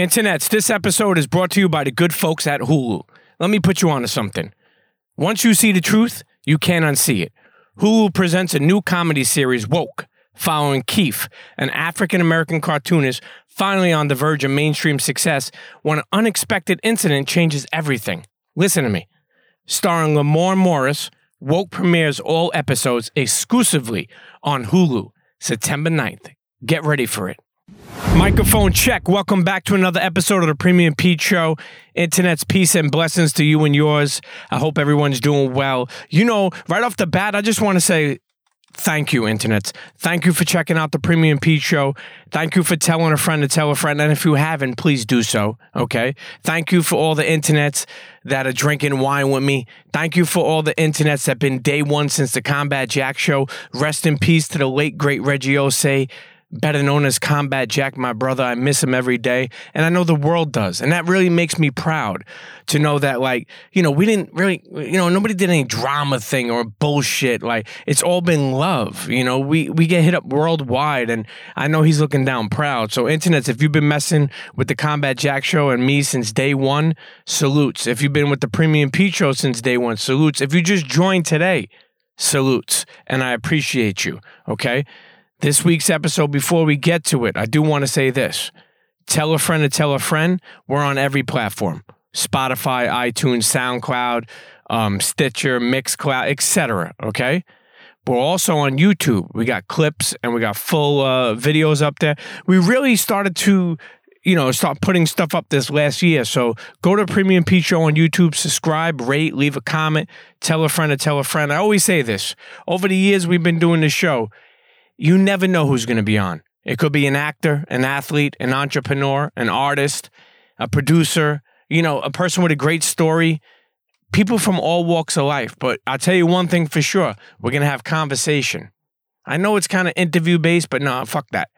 Internets, this episode is brought to you by the good folks at Hulu. Let me put you onto something. Once you see the truth, you can't unsee it. Hulu presents a new comedy series, Woke, following Keef, an African American cartoonist finally on the verge of mainstream success when an unexpected incident changes everything. Listen to me. Starring Lamorne Morris, Woke premieres all episodes exclusively on Hulu September 9th. Get ready for it. Microphone check. Welcome back to another episode of the Premium Pete Show. Internet's peace and blessings to you and yours. I hope everyone's doing well. You know, right off the bat, I just want to say thank you, Internets. Thank you for checking out the Premium Pete Show. Thank you for telling a friend to tell a friend. And if you haven't, please do so. Okay. Thank you for all the Internets that are drinking wine with me. Thank you for all the Internets that have been day one since the Combat Jack Show. Rest in peace to the late, great Reggie Osei better known as Combat Jack, my brother. I miss him every day. And I know the world does. And that really makes me proud to know that, like, you know, we didn't really, you know, nobody did any drama thing or bullshit. Like, it's all been love. You know, we, we get hit up worldwide. And I know he's looking down proud. So, internets, if you've been messing with the Combat Jack show and me since day one, salutes. If you've been with the Premium Pete show since day one, salutes. If you just joined today, salutes. And I appreciate you. Okay. This week's episode, before we get to it, I do want to say this. Tell a friend to tell a friend. We're on every platform Spotify, iTunes, SoundCloud, um, Stitcher, Mixcloud, etc. Okay? We're also on YouTube. We got clips and we got full uh, videos up there. We really started to you know, start putting stuff up this last year. So go to Premium Pete Show on YouTube, subscribe, rate, leave a comment, tell a friend to tell a friend. I always say this. Over the years we've been doing this show, you never know who's going to be on. It could be an actor, an athlete, an entrepreneur, an artist, a producer, you know, a person with a great story. People from all walks of life. But I'll tell you one thing for sure we're going to have conversation. I know it's kind of interview based, but no, fuck that.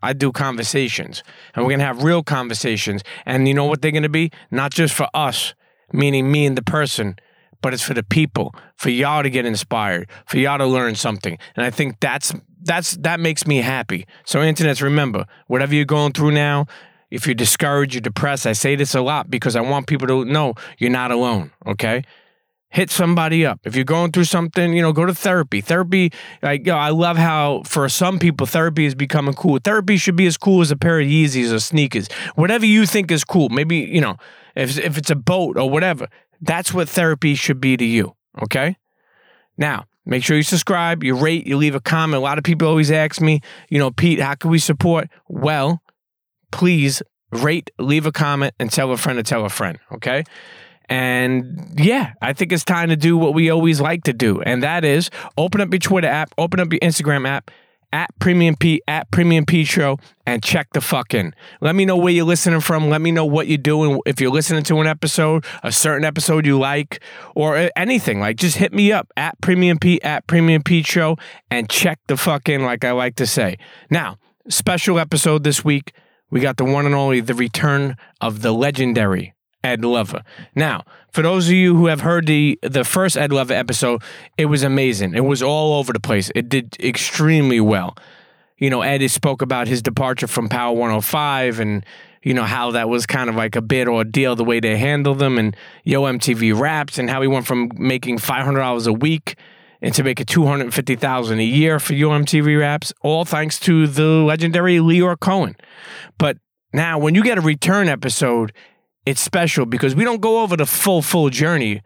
I do conversations and we're going to have real conversations. And you know what they're going to be? Not just for us, meaning me and the person, but it's for the people, for y'all to get inspired, for y'all to learn something. And I think that's that's that makes me happy. So internets, remember, whatever you're going through now, if you're discouraged, you're depressed, I say this a lot because I want people to know you're not alone, okay? Hit somebody up. If you're going through something, you know, go to therapy. Therapy, like, you know, I love how for some people therapy is becoming cool. Therapy should be as cool as a pair of Yeezys or sneakers. Whatever you think is cool. Maybe, you know, if if it's a boat or whatever, that's what therapy should be to you, okay? Now, Make sure you subscribe, you rate, you leave a comment. A lot of people always ask me, you know, Pete, how can we support? Well, please rate, leave a comment, and tell a friend to tell a friend. Okay. And yeah, I think it's time to do what we always like to do. And that is open up your Twitter app, open up your Instagram app, at Premium P at Premium P Show and check the fuck in. Let me know where you're listening from. Let me know what you're doing. If you're listening to an episode, a certain episode you like, or anything, like just hit me up at Premium P at Premium P Show and check the fuck in, like I like to say. Now, special episode this week. We got the one and only the return of the legendary Ed Lover. Now, for those of you who have heard the the first Ed Lover episode, it was amazing. It was all over the place. It did extremely well. You know, Ed spoke about his departure from Power 105 and you know how that was kind of like a bit ordeal the way they handled them and Yo MTV Raps and how he went from making $500 a week into making 250,000 a year for Yo MTV Raps all thanks to the legendary Lyor Cohen. But now when you get a return episode it's special because we don't go over the full, full journey.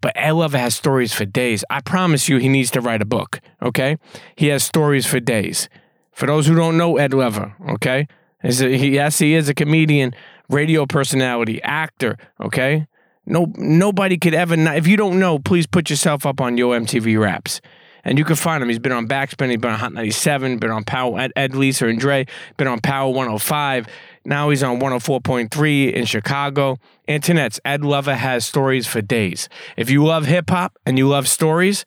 But Ed Lover has stories for days. I promise you, he needs to write a book. Okay, he has stories for days. For those who don't know Ed Lover, okay, is a, he, yes, he is a comedian, radio personality, actor. Okay, no, nobody could ever. Not, if you don't know, please put yourself up on Yo MTV Raps and you can find him. He's been on Backspin, he's been on Hot 97, been on Power, Ed, Ed Lisa and Dre, been on Power 105. Now he's on 104.3 in Chicago. Internets, Ed Lover has stories for days. If you love hip hop and you love stories,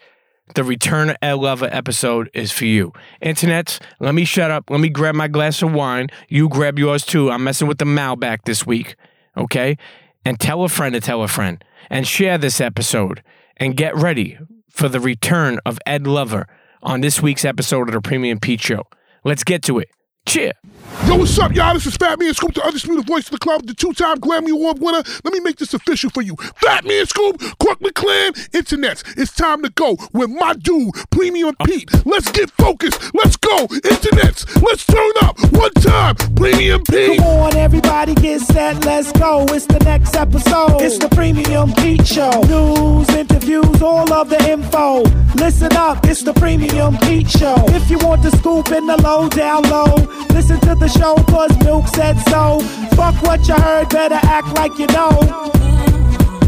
the Return of Ed Lover episode is for you. Internets, let me shut up. Let me grab my glass of wine. You grab yours too. I'm messing with the Malbec this week. Okay? And tell a friend to tell a friend. And share this episode. And get ready for the return of Ed Lover on this week's episode of the Premium Pete Show. Let's get to it. Cheer. Yo, what's up, y'all? This is Fat Man Scoop, the undisputed voice of the club, the two-time Grammy Award winner. Let me make this official for you. Fat Man Scoop, Quirk McClan, Internets. It's time to go with my dude, Premium Pete. Let's get focused. Let's go, Internets. Let's turn up one time, Premium Pete. Come on, everybody get set, let's go. It's the next episode. It's the Premium Pete Show. News, interviews, all of the info. Listen up, it's the Premium Pete Show. If you want the scoop in the low, down low, listen to the show, cause Milk said so. Fuck what you heard, better act like you know.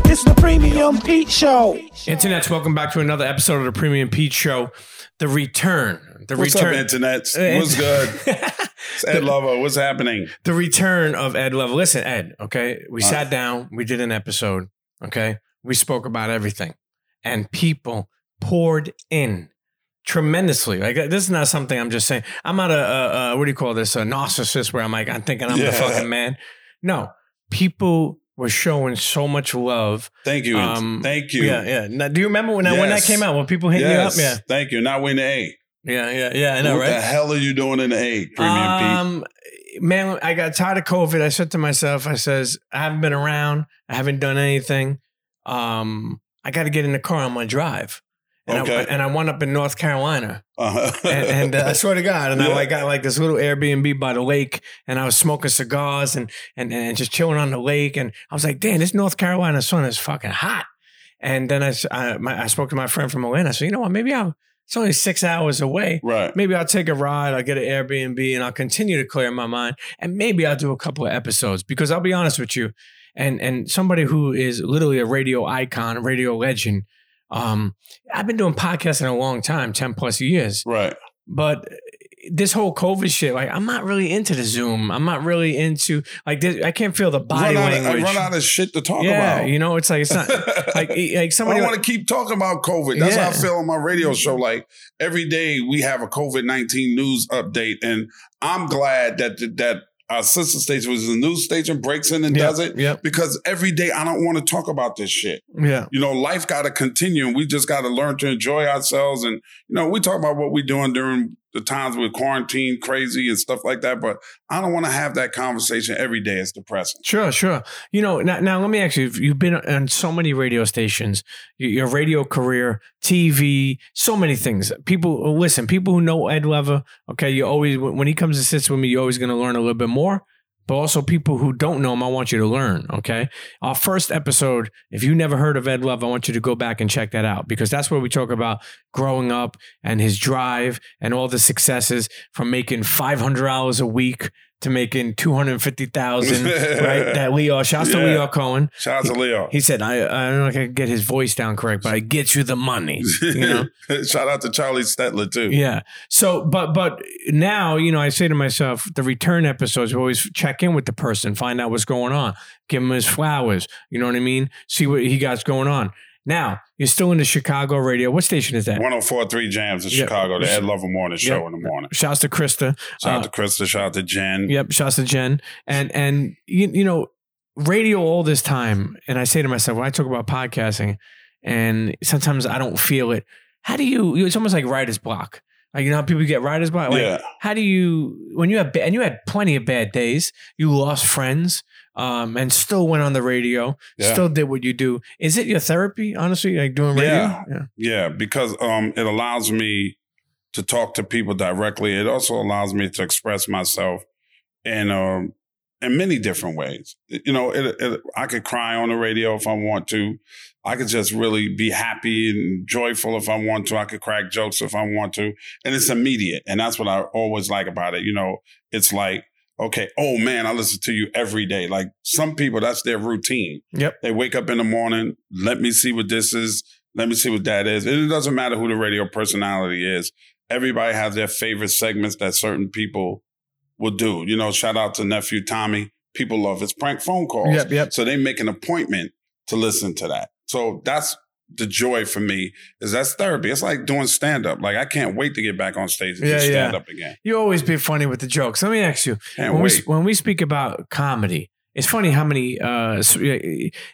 It's the Premium Pete Show. Internets, welcome back to another episode of the Premium Pete Show. The return. The What's return. up, internet? Uh, What's good? It's Ed Lover. What's happening? the return of Ed Lover. Listen, Ed, okay? We sat down, we did an episode, okay? We spoke about everything. And people poured in tremendously. Like this is not something I'm just saying. I'm not a, a, a what do you call this? A narcissist where I'm like, I'm thinking I'm the fucking man. No. People were showing so much love. Thank you. Um, Thank you. Yeah, yeah. Now, do you remember when that when that came out? When people hit Yes. you up? Yeah. Thank you. Not the A. Yeah. Yeah, yeah, yeah. I know, what right? the hell are you doing in the A, Premium um, man, I got tired of COVID. I said to myself, I says, I haven't been around. I haven't done anything. Um, I got to get in the car on my drive. And, I, Okay. and I wound up in North Carolina. Uh-huh. And, and uh, I swear to God, and I Yeah. like got like this little Airbnb by the lake, and I was smoking cigars and and and just chilling on the lake, and I was like, "Damn, this North Carolina sun is fucking hot." And then I I, my, I spoke to my friend from Atlanta. I said, "You know what? Maybe I'll. It's only six hours away. right. Maybe I'll take a ride. I'll get an Airbnb, and I'll continue to clear my mind. And maybe I'll do a couple of episodes because I'll be honest with you, and and somebody who is literally a radio icon, a radio legend. Um, I've been doing podcasting a long time, ten plus years Right. but this whole COVID shit, like I'm not really into the Zoom. I'm not really into like this, I can't feel the body Run out, of, language. run out of shit to talk yeah, about. you know, it's like it's not like like somebody. don't want to keep talking about COVID. That's how I Yeah. feel on my radio show. Like every day we have a COVID nineteen news update, and I'm glad that that our sister station was the news station breaks in and Yep, does it Yep. because every day I don't want to talk about this shit. Yeah. you know, life got to continue and we just got to learn to enjoy ourselves. And, you know, we talk about what we're doing during the times with quarantine crazy and stuff like that. But I don't want to have that conversation every day. It's depressing. Sure, sure. You know, now, now let me ask you: You've been on so many radio stations, your, radio career, TV, so many things. People listen. People who know Ed Lover, okay, you always when he comes and sits with me, you're always going to learn a little bit more. But also, people who don't know him, I want you to learn. Okay, our first episode. If you never heard of Ed Lover, I want you to go back and check that out because that's where we talk about growing up and his drive and all the successes from making five hundred dollars a week to making two hundred fifty thousand. right? That Lyor, shouts to Yeah. Lyor Cohen. Shout out to Lyor. He said, I, I don't know if I can get his voice down correct, but I get you the money. You know? Shout out to Charlie Stettler, too. yeah. So, but, but now, you know, I say to myself, the return episodes, we always check in with the person, find out what's going on, give him his flowers. You know what I mean? See what he got going on. Now, you're still in the Chicago radio. What station is that? 1043 Jams in Yeah. Chicago, the Ed Lover Morning Show in the morning. Shouts to Krista. Shout Uh, out to Krista, shout out to Jen. Yep, shouts to Jen. And and you, you know, radio all this time, and I say to myself, when I talk about podcasting, and sometimes I don't feel it. How do you? you- It's almost like writer's block. Like you know how people get writer's block. Like, yeah. How do you when you have and you had plenty of bad days, you lost friends, um, and still went on the radio, Yeah. still did what you do. Is it your therapy? Honestly, like doing radio. Yeah. yeah. Yeah, because um, it allows me to talk to people directly. It also allows me to express myself in um, in many different ways. You know, it, it, I could cry on the radio if I want to. I could just really be happy and joyful if I want to. I could crack jokes if I want to, and it's immediate. And that's what I always like about it. You know, it's like. Okay. Oh man, I listen to you every day. Like some people, that's their routine. Yep. They wake up in the morning. Let me see what this is. Let me see what that is. And it doesn't matter who the radio personality is. Everybody has their favorite segments that certain people will do. You know, shout out to nephew Tommy. People love his prank phone calls. Yep. Yep. So they make an appointment to listen to that. So that's the joy for me is that's therapy. It's like doing stand up. Like I can't wait to get back on stage and Yeah, do yeah. stand up again. You always be funny with the jokes. Let me ask you. Can't when we when we speak about comedy, it's funny how many uh,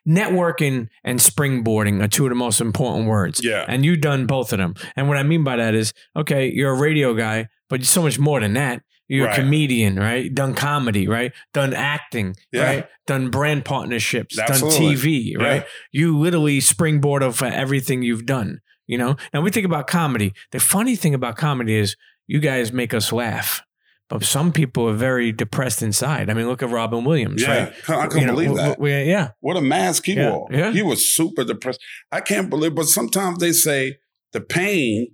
networking and springboarding are two of the most important words. Yeah. and you've done both of them. And what I mean by that is, okay, you're a radio guy, but so much more than that. You're Right. a comedian, right? Done comedy, right? Done acting, Yeah. right? Done brand partnerships, Absolutely. done TV, Yeah. right? You literally springboard of everything you've done. You know. Now we think about comedy. The funny thing about comedy is you guys make us laugh, but some people are very depressed inside. I mean, look at Robin Williams, Yeah, right? I couldn't You know, believe that. w- yeah, What a mask he Yeah, wore. yeah. He was super depressed. I can't believe, but sometimes they say the pain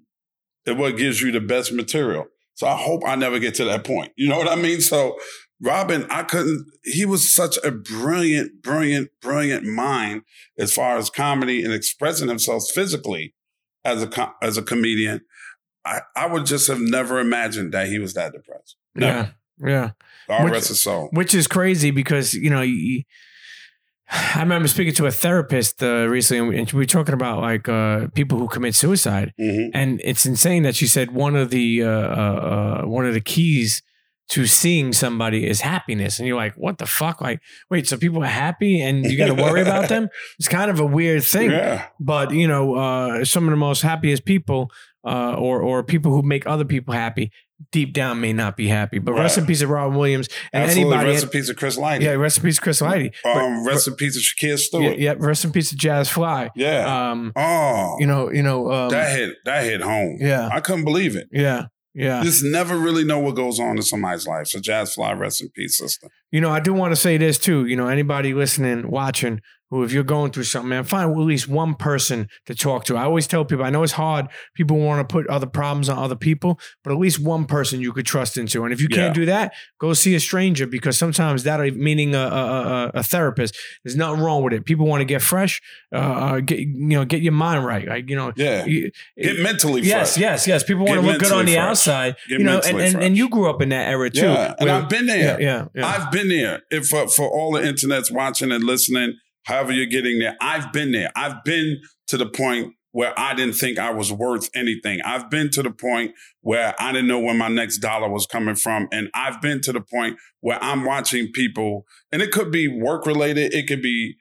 is what gives you the best material. So I hope I never get to that point. You know what I mean? So Robin, I couldn't, he was such a brilliant, brilliant, brilliant mind as far as comedy and expressing himself physically as a, as a comedian. I, I would just have never imagined that he was that depressed. Never. yeah, yeah. God Which- rest his soul. which is crazy because you know you, I remember speaking to a therapist uh, recently, and we were talking about like uh, people who commit suicide, hmm and it's insane that she said one of the uh, uh, uh, one of the keys to seeing somebody is happiness, and you're like, what the fuck? Like, wait, so people are happy, and you got to worry about them? It's kind of a weird thing, Yeah. but you know, uh, some of the most happiest people, uh, or or people who make other people happy, deep down may not be happy. But rest Right. in peace of Robin Williams and Absolutely. anybody. Rest in peace of Chris Lighty. Yeah, rest in peace, Chris Lighty. Um, rest in peace of Shakir Stewart. yeah, rest in peace to Jazz Fly. Yeah. Um, oh, you know, you know, um, that hit that hit home. yeah, I couldn't believe it. yeah, yeah. Just never really know what goes on in somebody's life. So Jazz Fly, rest in peace, sister. You know, I do want to say this too. You know, anybody listening, watching, if you're going through something, man, find at least one person to talk to. I always tell people, I know it's hard. People want to put other problems on other people, but at least one person you could trust into. And if you Yeah. can't do that, go see a stranger because sometimes that, meaning a, a, a, a therapist, there's nothing wrong with it. People want to get fresh, uh, uh, get you know, get your mind right. Like you know, Yeah. you- Get mentally Yes, fresh. yes, yes. Yes. People want Get to look good on the fresh. outside, Get you know, and, and, and you grew up in that era too. Yeah, and where- I've been there. yeah, yeah, yeah. I've been there. If for, for all the internets watching and listening, however you're getting there, I've been there. I've been to the point where I didn't think I was worth anything. I've been to the point where I didn't know where my next dollar was coming from. And I've been to the point where I'm watching people, and it could be work related, it could be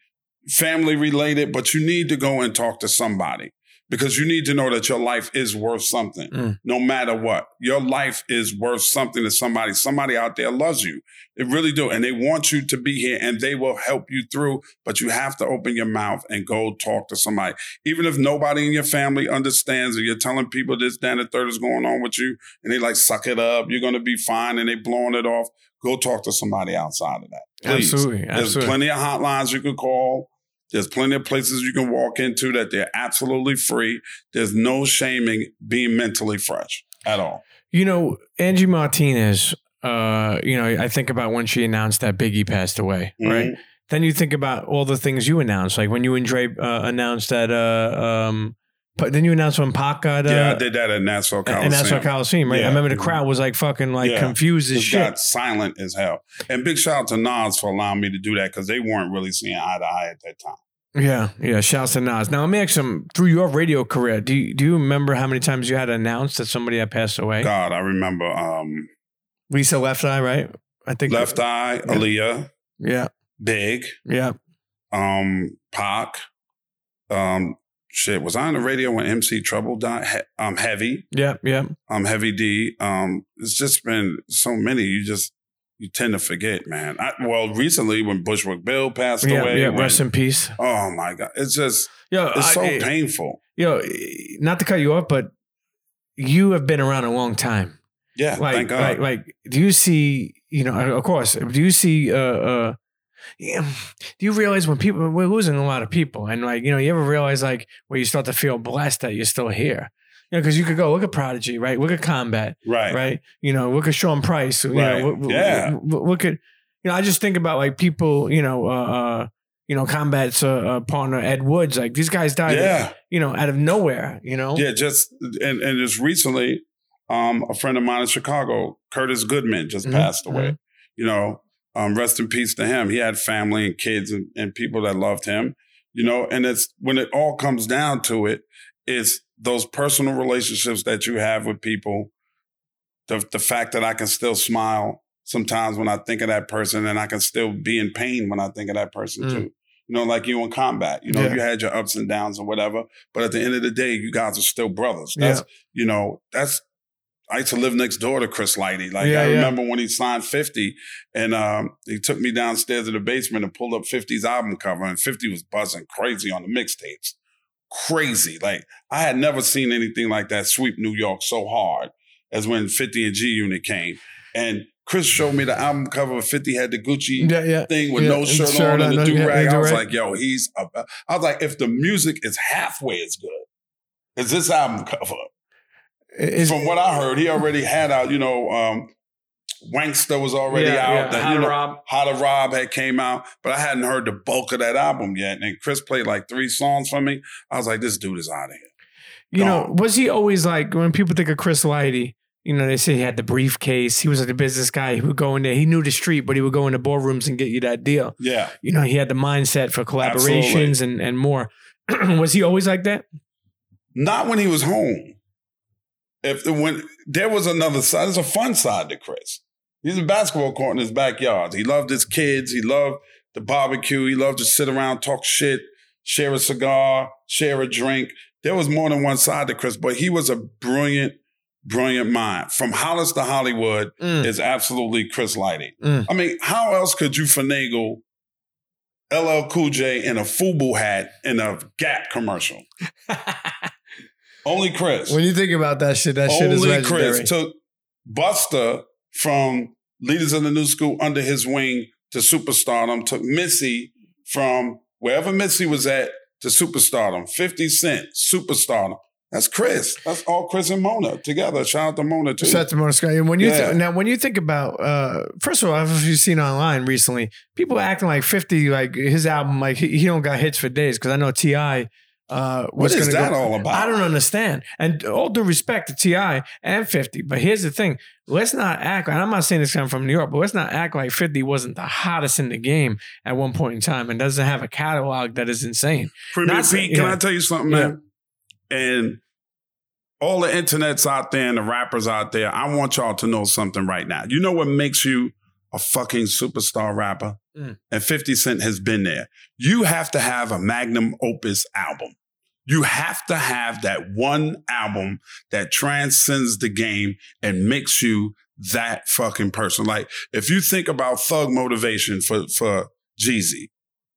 family related, but you need to go and talk to somebody because you need to know that your life is worth something Mm. no matter what. Your life is worth something to somebody. Somebody out there loves you. It really do. And they want you to be here and they will help you through. But you have to open your mouth and go talk to somebody. Even if nobody in your family understands and you're telling people this, that, and the third is going on with you, and they like, suck it up, you're going to be fine, and they blowing it off, go talk to somebody outside of that. Please. Absolutely, There's absolutely. plenty of hotlines you can call. There's plenty of places you can walk into that they're absolutely free. There's no shaming being mentally fresh at all. You know, Angie Martinez, uh, you know, I think about when she announced that Biggie passed away, right? Mhm. Then you think about all the things you announced, like when you and Dre uh, announced that, uh, um, but then you announced when Pac got, uh, yeah, I did that at Nassau Coliseum. and that's Coliseum, right? I remember the crowd was like fucking like Yeah. confused as shit. got silent as hell. And big shout out to Nas for allowing me to do that because they weren't really seeing eye to eye at that time. Yeah, yeah. Shouts to Nas. Now let me ask some through your radio career. Do you, do you remember how many times you had announced that somebody had passed away? God, I remember um, Lisa Left Eye, right? I think Left Eye, Yeah. Aaliyah, Yeah, Big, yeah. um, Pac. Um, shit, was I on the radio when MC Trouble died? He- um, Heavy. Yeah, yeah, um, Heavy D. Um, it's just been so many. You just you tend to forget, man. I, well, recently when Bushwick Bill passed yeah, away, yeah. when- Rest in peace. oh my god, it's just Yo, it's I- so I- painful. Yo, not to cut you off, but you have been around a long time. Yeah, Like, thank God. like, like, do you see? You know, of course. Do you see? Uh, uh, yeah, do you realize when people we're losing a lot of people, and like, you know, you ever realize like where you start to feel blessed that you're still here? You know, because you could go look at Prodigy, right? Look at Combat, right, right? You know, look at Sean Price. You Right. know, Yeah. look, at. You know, I just think about like people. You know, uh, uh you know, Combat's uh, uh, partner Ed Woods. Like these guys died. Yeah, You know, out of nowhere. You know. yeah. Just and and just recently, um, a friend of mine in Chicago, Curtis Goodman, just Mhm, passed away. You know, um, rest in peace to him. He had family and kids and, and people that loved him. You know, and it's when it all comes down to it, it's those personal relationships that you have with people. The the fact that I can still smile sometimes when I think of that person, and I can still be in pain when I think of that person Mm. too. You know, like you in combat. You know, Yeah. you had your ups and downs or whatever, but at the end of the day, you guys are still brothers. That's you know, that's I used to live next door to Chris Lighty. Like Yeah, I yeah. remember when he signed 50 and um, he took me downstairs to the basement and pulled up 50's album cover and 50 was buzzing crazy on the mixtapes. Crazy. Like I had never seen anything like that sweep New York so hard as when 50 and G Unit came. And Chris showed me the album cover. 50 had the Gucci Yeah, yeah. thing with Yeah, no shirt, on and on, a do rag. yeah, I was like, yo, he's. A, I was like, if the music is halfway as good as this album cover, From what I heard, he already had out. You know, um, Wankster was already Yeah, out. yeah, That, How to know, Rob. How to Rob had came out, but I hadn't heard the bulk of that album yet. And Chris played like three songs for me. I was like, this dude is out of here. You know, Gone. was he always like when people think of Chris Lighty? You know, they say he had the briefcase. He was like a business guy. He would go in there. He knew the street, but he would go into boardrooms and get you that deal. Yeah. You know, he had the mindset for collaborations and and more. was he always like that? Not when he was home. If when there was another side, there's a fun side to Chris. He's a basketball court in his backyard. He loved his kids. He loved the barbecue. He loved to sit around, talk shit, share a cigar, share a drink. There was more than one side to Chris, but he was a brilliant, brilliant mind. From Hollis to Hollywood Mm. is absolutely Chris Lighty. Mm. I mean, how else could you finagle LL Cool J in a FUBU hat in a Gap commercial? Only Chris. when you think about that shit, that shit is Only legendary. Chris took Buster from Leaders of the New School under his wing to superstardom, took Missy from wherever Missy was at to superstardom. 50 Cent, superstardom. That's Chris. That's all Chris and Mona together. Shout out to Mona too. Shout out to Mona Scott. And when you Yeah. th- now when you think about uh first of all, if you've seen online recently, people acting like 50, like his album, like he, he don't got hits for days. Cause I know T.I. Uh, what is that go- all about? I don't understand. And all due respect to Ti and Fifty, but here's the thing: let's not act. And I'm not saying this coming from New York, but let's not act like Fifty wasn't the hottest in the game at one point in time and doesn't have a catalog that is insane. Premier Not Pete, can yeah. I tell you something, man? And all the internets out there and the rappers out there, I want y'all to know something right now. You know what makes you a fucking superstar rapper? Mm. And 50 Cent has been there. You have to have a magnum opus album. You have to have that one album that transcends the game and makes you that fucking person. Like if you think about Thug Motivation for for Jeezy,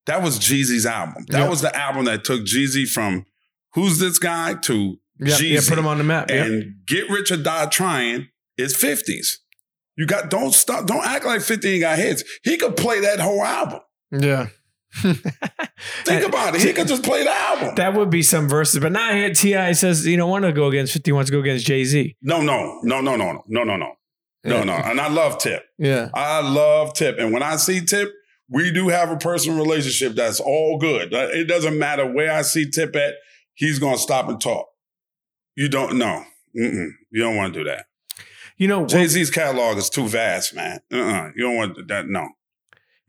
that was Jeezy's album. That Yeah. was the album that took Jeezy from who's this guy to Yeah, yeah, Jeezy. put him on the map. Yeah. and Get Rich or Die Trying is 50s. You got don't stop, don't act like 50 ain't got hits. He could play that whole album. Yeah. Think about it. He could just play the album. That would be some verses, but now here Ti says you don't want to go against Fifty, wants to go against Jay Z. no, no, no, no, no, no, no, no, no, no. And I love Tip. Yeah, I love Tip. And when I see Tip, we do have a personal relationship that's all good. It doesn't matter where I see Tip at, he's going to stop and talk. You don't know. Mm-mm. You don't want to do that. You know, Jay Z's catalog is too vast, man. Uh-uh. You don't want that. No.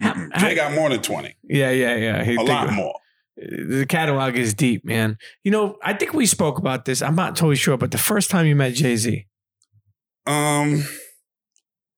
Mm-mm. How- Jay got more than 20, yeah, yeah, yeah. He a lot more. The catalog is deep, man. You know, I think we spoke about this. I'm not totally sure, but the first time you met Jay Z, Um,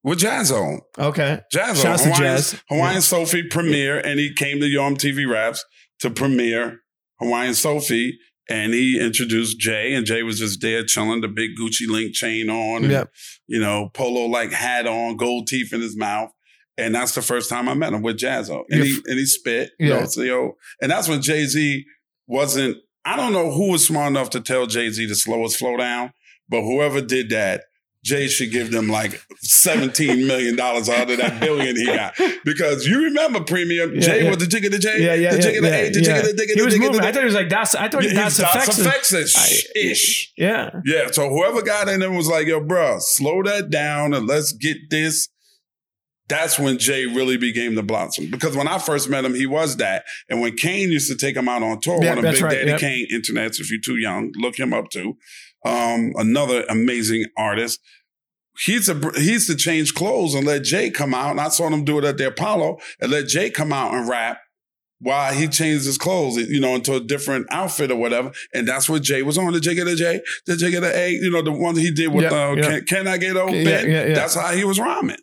with Jaz-O. okay, Jaz-O. Shouts Hawaiian, Jazz. Hawaiian Sophie premiere, and he came to Yo MTV Raps to premiere Hawaiian Sophie, and he introduced Jay, and Jay was just there chilling, the big Gucci link chain on, and, Yep. you know, polo like hat on, gold teeth in his mouth. And that's the first time I met him with Jaz-O. And he and he spit. You know, so, yo, and that's when Jay-Z wasn't, I don't know who was smart enough to tell Jay-Z to slow his flow down, but whoever did that, Jay should give them like $17 million out of that billion he got. Because you remember premium, Yeah, Jay yeah. was the jigger the J, yeah, yeah, the yeah, jigger the A, the yeah. jigger the digger He the was digger moving. the I thought he was like that's. I thought Yeah, that's effects. effects ish. Yeah, Yeah, so whoever got in there was like, yo, bro, slow that down and let's get this. That's when Jay really became the blossom. Because when I first met him, he was that. And when Kane used to take him out on tour, Yeah, one of Big right, Daddy yep. Kane internets, if you're too young, look him up too. Um, another amazing artist. He used, to, he used to change clothes and let Jay come out. And I saw them do it at the Apollo and let Jay come out and rap while he changed his clothes, you know, into a different outfit or whatever. And that's what Jay was on. The J get a J, the J get a A, you know, the one he did with Yeah, uh, yeah. Can, Can I Get Open Yeah, yeah, yeah. That's how he was rhyming.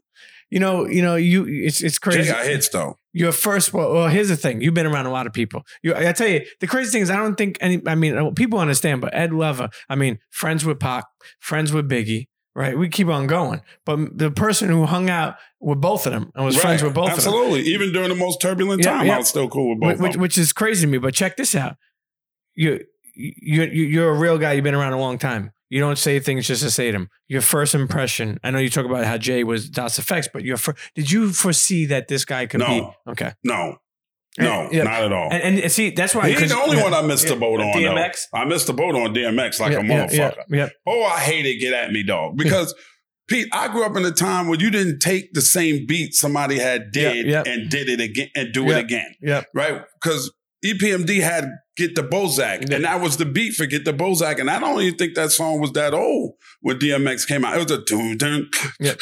you know, you know, you. It's it's Jay crazy. got hits though. Your first, well, well, here's the thing. You've been around a lot of people. You, I tell you, the crazy thing is, I don't think any. I mean, uh, people understand, but Ed Lover. I mean, friends with Pac, friends with Biggie, right? We keep on going. But the person who hung out with both of them and was friends with both of them, Absolutely. Even during the most turbulent Yeah, time, yeah. I was still cool with both which, of which, them. which is crazy to me. But check this out: you you- you're a real guy. You've been around a long time. You don't say things just to say them. Your first impression. I know you talk about how Jay was Das EFX, but your fir- did you foresee that this guy could No. be okay? No, eh, no, yeah. not at all. And, and see, that's why he ain't 'cause- the only yeah, one I missed the boat on. DMX. Though. I missed the boat on DMX like yeah, a motherfucker. Yeah, yeah. Oh, I hate it. Get at me, dog. Because Pete, I grew up in a time where you didn't take the same beat somebody had did Yeah, yeah. and did it again and do Yeah. it again, yeah. right? Because EPMD had Get the Bozak, and that was the beat for Get the Bozak. And I don't even think that song was that old when DMX came out. It was a dun dun. Yeah.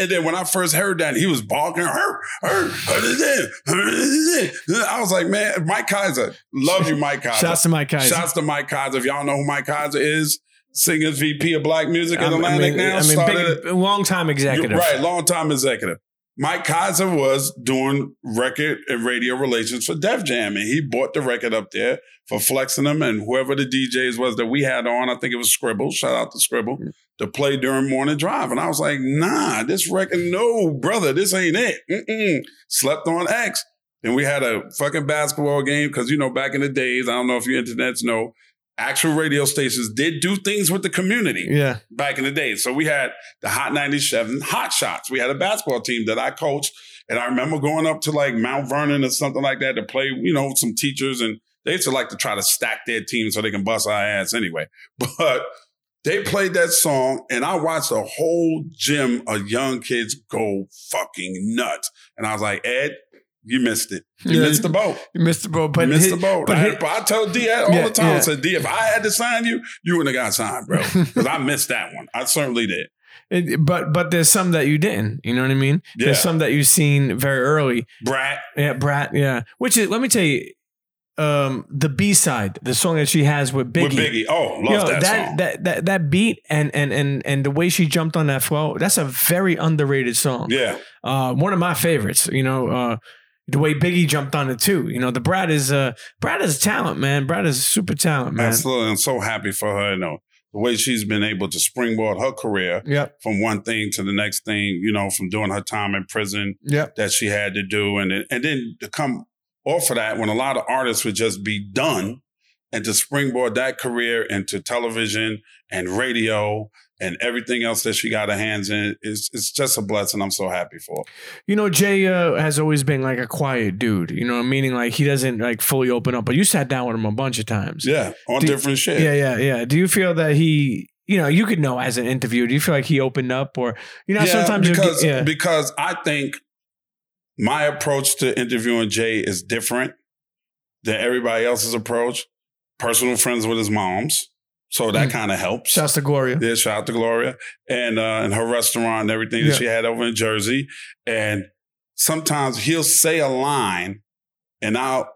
And then when I first heard that, he was barking. "Hur, hur, hur, hur." I was like, man, Mike Kyser. Love you, Mike Kyser. Shouts to Mike Kyser. Shouts to Mike Kyser. If y'all know who Mike Kyser is, singers VP of Black Music at Um, I Atlantic mean, now. I mean, started big, long time executive. Right, long time executive. Mike Kyser was doing record and radio relations for Def Jam, and he bought the record up there for flexing them and whoever the DJs was that we had on. I think it was Scribble. Shout out to Scribble to play during morning drive, and I was like, Nah, this record, no, brother, this ain't it. Mm-mm. Slept on X. And we had a fucking basketball game because you know back in the days, I don't know if you internets know, actual radio stations did do things with the community Yeah. back in the day. So we had the Hot 97 Hot Shots. We had a basketball team that I coached. And I remember going up to like Mount Vernon or something like that to play, you know, some teachers. And they used to like to try to stack their team so they can bust our ass anyway. But they played that song and I watched a whole gym of young kids go fucking nuts. And I was like, Ed, you missed it. You Yeah, missed the boat. You missed the boat, but You missed his- the boat. but I, his- but I tell D all Yeah, the time. yeah. I said, D, if I had to sign you, you wouldn't have got signed, bro. Because I missed that one. I certainly did. It- but but there's some that you didn't. You know what I mean? Yeah. There's some that you've seen very early. Brat. Yeah, Brat. Yeah. Which is let me tell you, um, the B side, the song that she has with Biggie. With Biggie. Oh, love Yo, that, that, song. that that that beat and and and and the way she jumped on that flow, that's a very underrated song. yeah. Uh, one of my favorites. You know, uh, the way Biggie jumped on it too. You know, the Brat is uh Brat is talent, man. Brat is super talent, man. Absolutely. I'm so happy for her. You know, the way she's been able to springboard her career Yep. from one thing to the next thing, you know, from doing her time in prison Yep. that she had to do. And, and then to come off of that when a lot of artists would just be done and to springboard that career into television and radio and everything else that she got her hands in is it's just a blessing. I'm so happy for. You know, Jay uh, has always been like a quiet dude. You know, meaning like he doesn't like fully open up. But you sat down with him a bunch of times. Yeah, on Do- different shit. Yeah, yeah, yeah. Do you feel that he, you know, you could know as an interview, do you feel like he opened up or, you know, sometimes because get, yeah. because I think my approach to interviewing Jay is different than everybody else's approach. Personal friends with his moms, so that Mm. kind of helps. Shouts to Gloria. Yeah, shout out to Gloria and uh, and her restaurant and everything Yeah. that she had over in Jersey. And sometimes he'll say a line, and I'll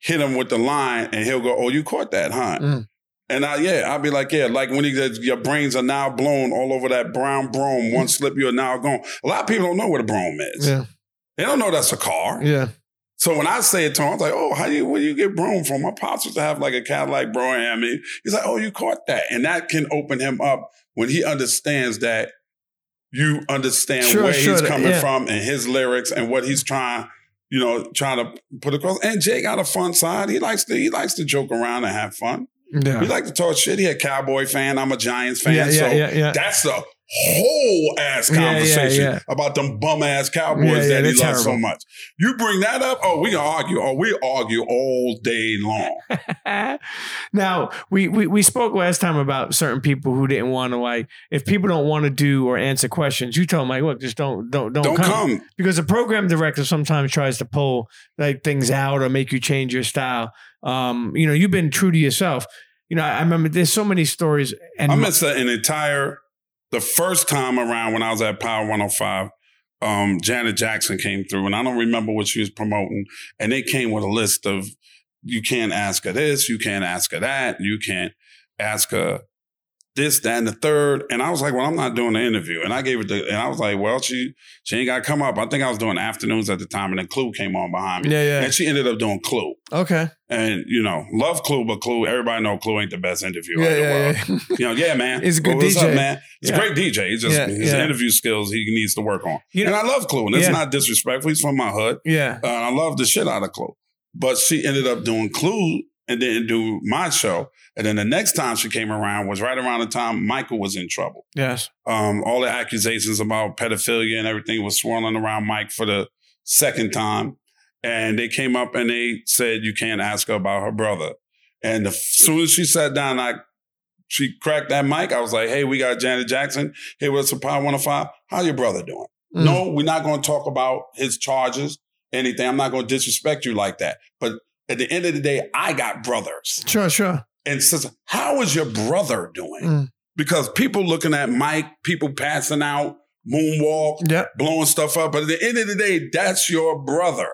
hit him with the line, and he'll go, "Oh, you caught that, huh?" Mm. And I, yeah, I'll be like, yeah, like when he says, your brains are now blown all over that brown Brougham. One slip, you're now gone. A lot of people don't know what a Brougham is. Mm. Yeah, They don't know that's a car. yeah. So when I say it to him, I was like, oh, how do you, where do you get Brougham from? My pops used to have like a Cadillac Brougham. And He's like, oh, you caught that. And that can open him up when he understands that you understand Sure, where sure, he's coming yeah. from and his lyrics and what he's trying, you know, trying to put across. And Jay got a fun side. He likes to, he likes to joke around and have fun. Yeah. We like to talk shit. He a Cowboy fan. I'm a Giants fan. Yeah, yeah, so yeah, yeah. that's a whole ass Yeah, yeah, conversation yeah. about them bum ass Cowboys Yeah, yeah, that he loves so much. You bring that up, oh, we can argue. Oh, we argue all day long. now we, we we spoke last time about certain people who didn't want to like if people don't want to do or answer questions you tell them like look just don't don't don't, Don't come. come. because the program director sometimes tries to pull like things out or make you change your style um you know you've been true to yourself you know I remember there's so many stories and I missed an entire the first time around when I was at Power 105. Um, Janet Jackson came through, and I don't remember what she was promoting. And they came with a list of you can't ask her this, you can't ask her that, you can't ask her this, that, and the third. And I was like, well, I'm not doing the interview. And I gave it to, and I was like, well, she she ain't got to come up. I think I was doing afternoons at the time, and then Clue came on behind me. Yeah, yeah. And she ended up doing Clue. Okay. And you know, love Clue, but Clue, everybody know Clue ain't the best interviewer Yeah, in the yeah, world. yeah. You know, yeah, man. He's a good Well, what's DJ. Up, man? He's a great DJ. He's just his interview skills he needs to work on. You know- and I love Clue, and it's not disrespectful. He's from my hood. Yeah. Uh, I love the shit out of Clue. But she ended up doing Clue and didn't do my show. And then the next time she came around was right around the time Michael was in trouble. Yes. Um, all the accusations about pedophilia and everything was swirling around Mike for the second time. And they came up and they said, You can't ask her about her brother. And as soon as she sat down, I she cracked that mic. I was like, Hey, we got Janet Jackson. Hey, what's the Power 105? How your brother doing? Mm. No, we're not going to talk about his charges, anything. I'm not going to disrespect you like that. But at the end of the day, I got brothers. Sure, sure. And says, how is your brother doing? Mm. Because people looking at Mike, people passing out, moonwalk, Yeah. blowing stuff up. But at the end of the day, that's your brother.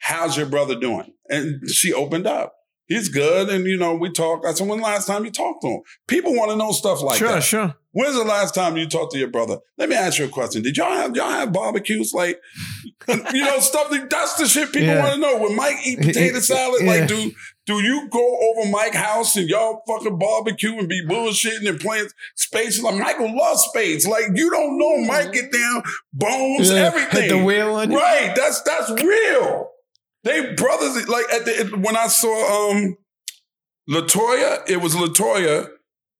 How's your brother doing? And she opened up. He's good. And, you know, we talked. I said, when the last time you talked to him? People want to know stuff like sure, that. sure. Sure. When's the last time you talked to your brother? Let me ask you a question. Did y'all have y'all have barbecues like you know stuff that that's the shit people Yeah. want to know. When Mike eat potato salad, Yeah. like do do you go over Mike house and y'all fucking barbecue and be bullshitting and playing spades? Like Michael loves spades. Like you don't know Mike mm-hmm. get down bones, Yeah. everything. Hit the wheel on you. Right. That's that's real. They brothers like at the when I saw um Latoya, it was Latoya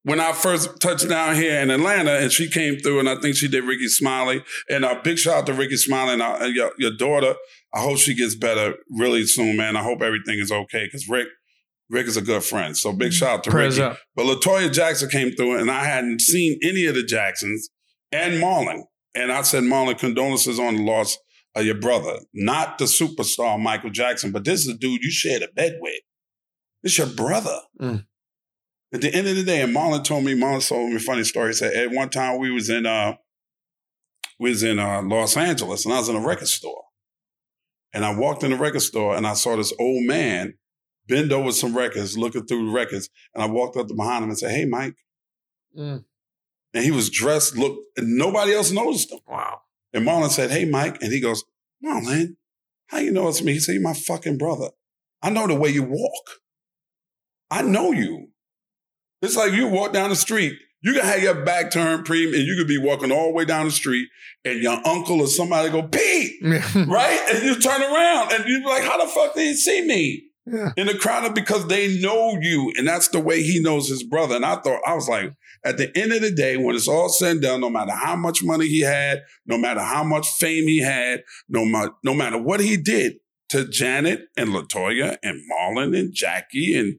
when I first touched down here in Atlanta, and she came through, and I think she did Rickey Smiley. And a big shout out to Rickey Smiley and uh, your, your daughter. I hope she gets better really soon, man. I hope everything is okay because Rick, Rick is a good friend. So big shout out to Prayers Ricky. up. But Latoya Jackson came through, and I hadn't seen any of the Jacksons and Marlon. And I said, Marlon, condolences on the loss of your brother. Not the superstar Michael Jackson, but this is a dude you shared a bed with. It's your brother. Mm. At the end of the day, and Marlon told me, Marlon told me a funny story. He said, at one time we was in uh we was in uh, Los Angeles and I was in a record store. And I walked in the record store and I saw this old man bend over some records, looking through the records. And I walked up to behind him and said, Hey, Mike. Mm. And he was dressed, look, and nobody else noticed him. Wow. And Marlon said, Hey, Mike. And he goes, Marlon, how you know it's me? He said, You're my fucking brother. I know the way you walk. I know you. It's like you walk down the street. You can have your back turned, preem, and you could be walking all the way down the street, and your uncle or somebody go, Pete, right? And you turn around and you're like, how the fuck did he see me? Yeah. In the crowd because they know you. And that's the way he knows his brother. And I thought, I was like, at the end of the day, when it's all said and done, no matter how much money he had, no matter how much fame he had, no, ma- no matter what he did to Janet and Latoya and Marlon and Jackie and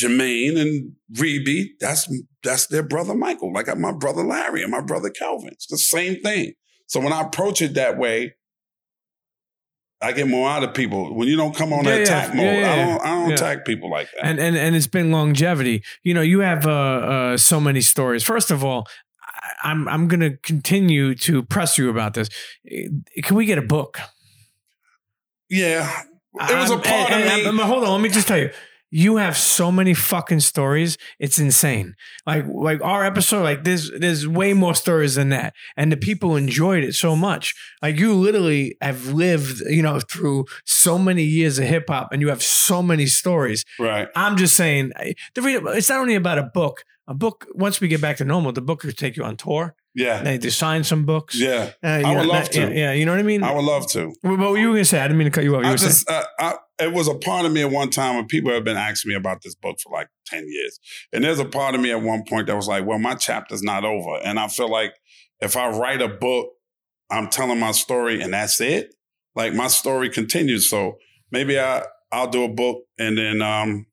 Jermaine and Rebbie, that's that's their brother Michael, like my brother Larry and my brother Calvin. It's the same thing. So when I approach it that way, I get more out of people. When you don't come on Yeah, that yeah, attack mode, yeah, I don't I don't attack people like that. and and and it's been longevity. You know, you have uh, uh so many stories. First of all, I- I'm I'm gonna continue to press you about this. Eh, Can we get a book? yeah. It was a I'm- part and- of and- and- hold on, let me just tell you. You have so many fucking stories. It's insane. Like like our episode, like there's there's way more stories than that, and the people enjoyed it so much. Like you literally have lived, you know, through so many years of hip hop, and you have so many stories. right. I'm just saying, eh, the re- it's not only about a book. A book. Once we get back to normal, the book could take you on tour. Yeah. They they sign some books. Yeah. Uh, I would know, love that- to. Yeah, yeah, you know what I mean. I would love to. what what were you gonna say? I didn't mean to cut you off. You I were saying. just, uh, I, it was a part of me at one time when people have been asking me about this book for like 10 years. And there's a part of me at one point that was like, well, my chapter's not over. And I feel like if I write a book, I'm telling my story and that's it. Like my story continues. So maybe I, I'll do a book and then um,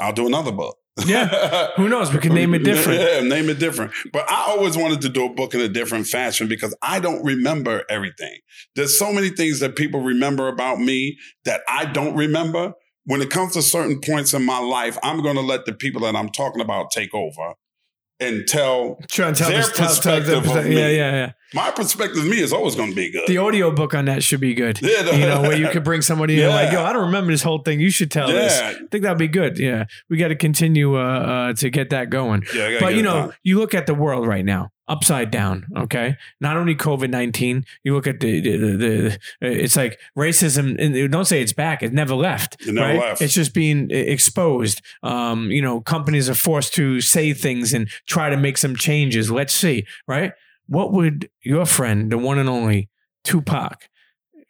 I'll do another book. Yeah. Who knows? We could name it different. Yeah, name it different. But I always wanted to do a book in a different fashion because I don't remember everything. There's so many things that people remember about me that I don't remember. When it comes to certain points in my life, I'm going to let the people that I'm talking about take over. And tell Trying to tell their us, tell, tell perspective of me. yeah, yeah, yeah. My perspective of me is always going to be good. The audio book on that should be good. Yeah, no. you know, where you could bring somebody in like, yo, I don't remember this whole thing. You should tell this. I think that'd be good. Yeah. We got to continue uh, uh, to get that going. yeah, I But you know, you look at the world right now, upside down. Okay, not only COVID nineteen, you look at the, the, the, it's like racism. And don't say it's back; it never left. It never right? left. It's just being exposed. Um, you know, companies are forced to say things and try to make some changes. Let's see, right? What would your friend, the one and only Tupac,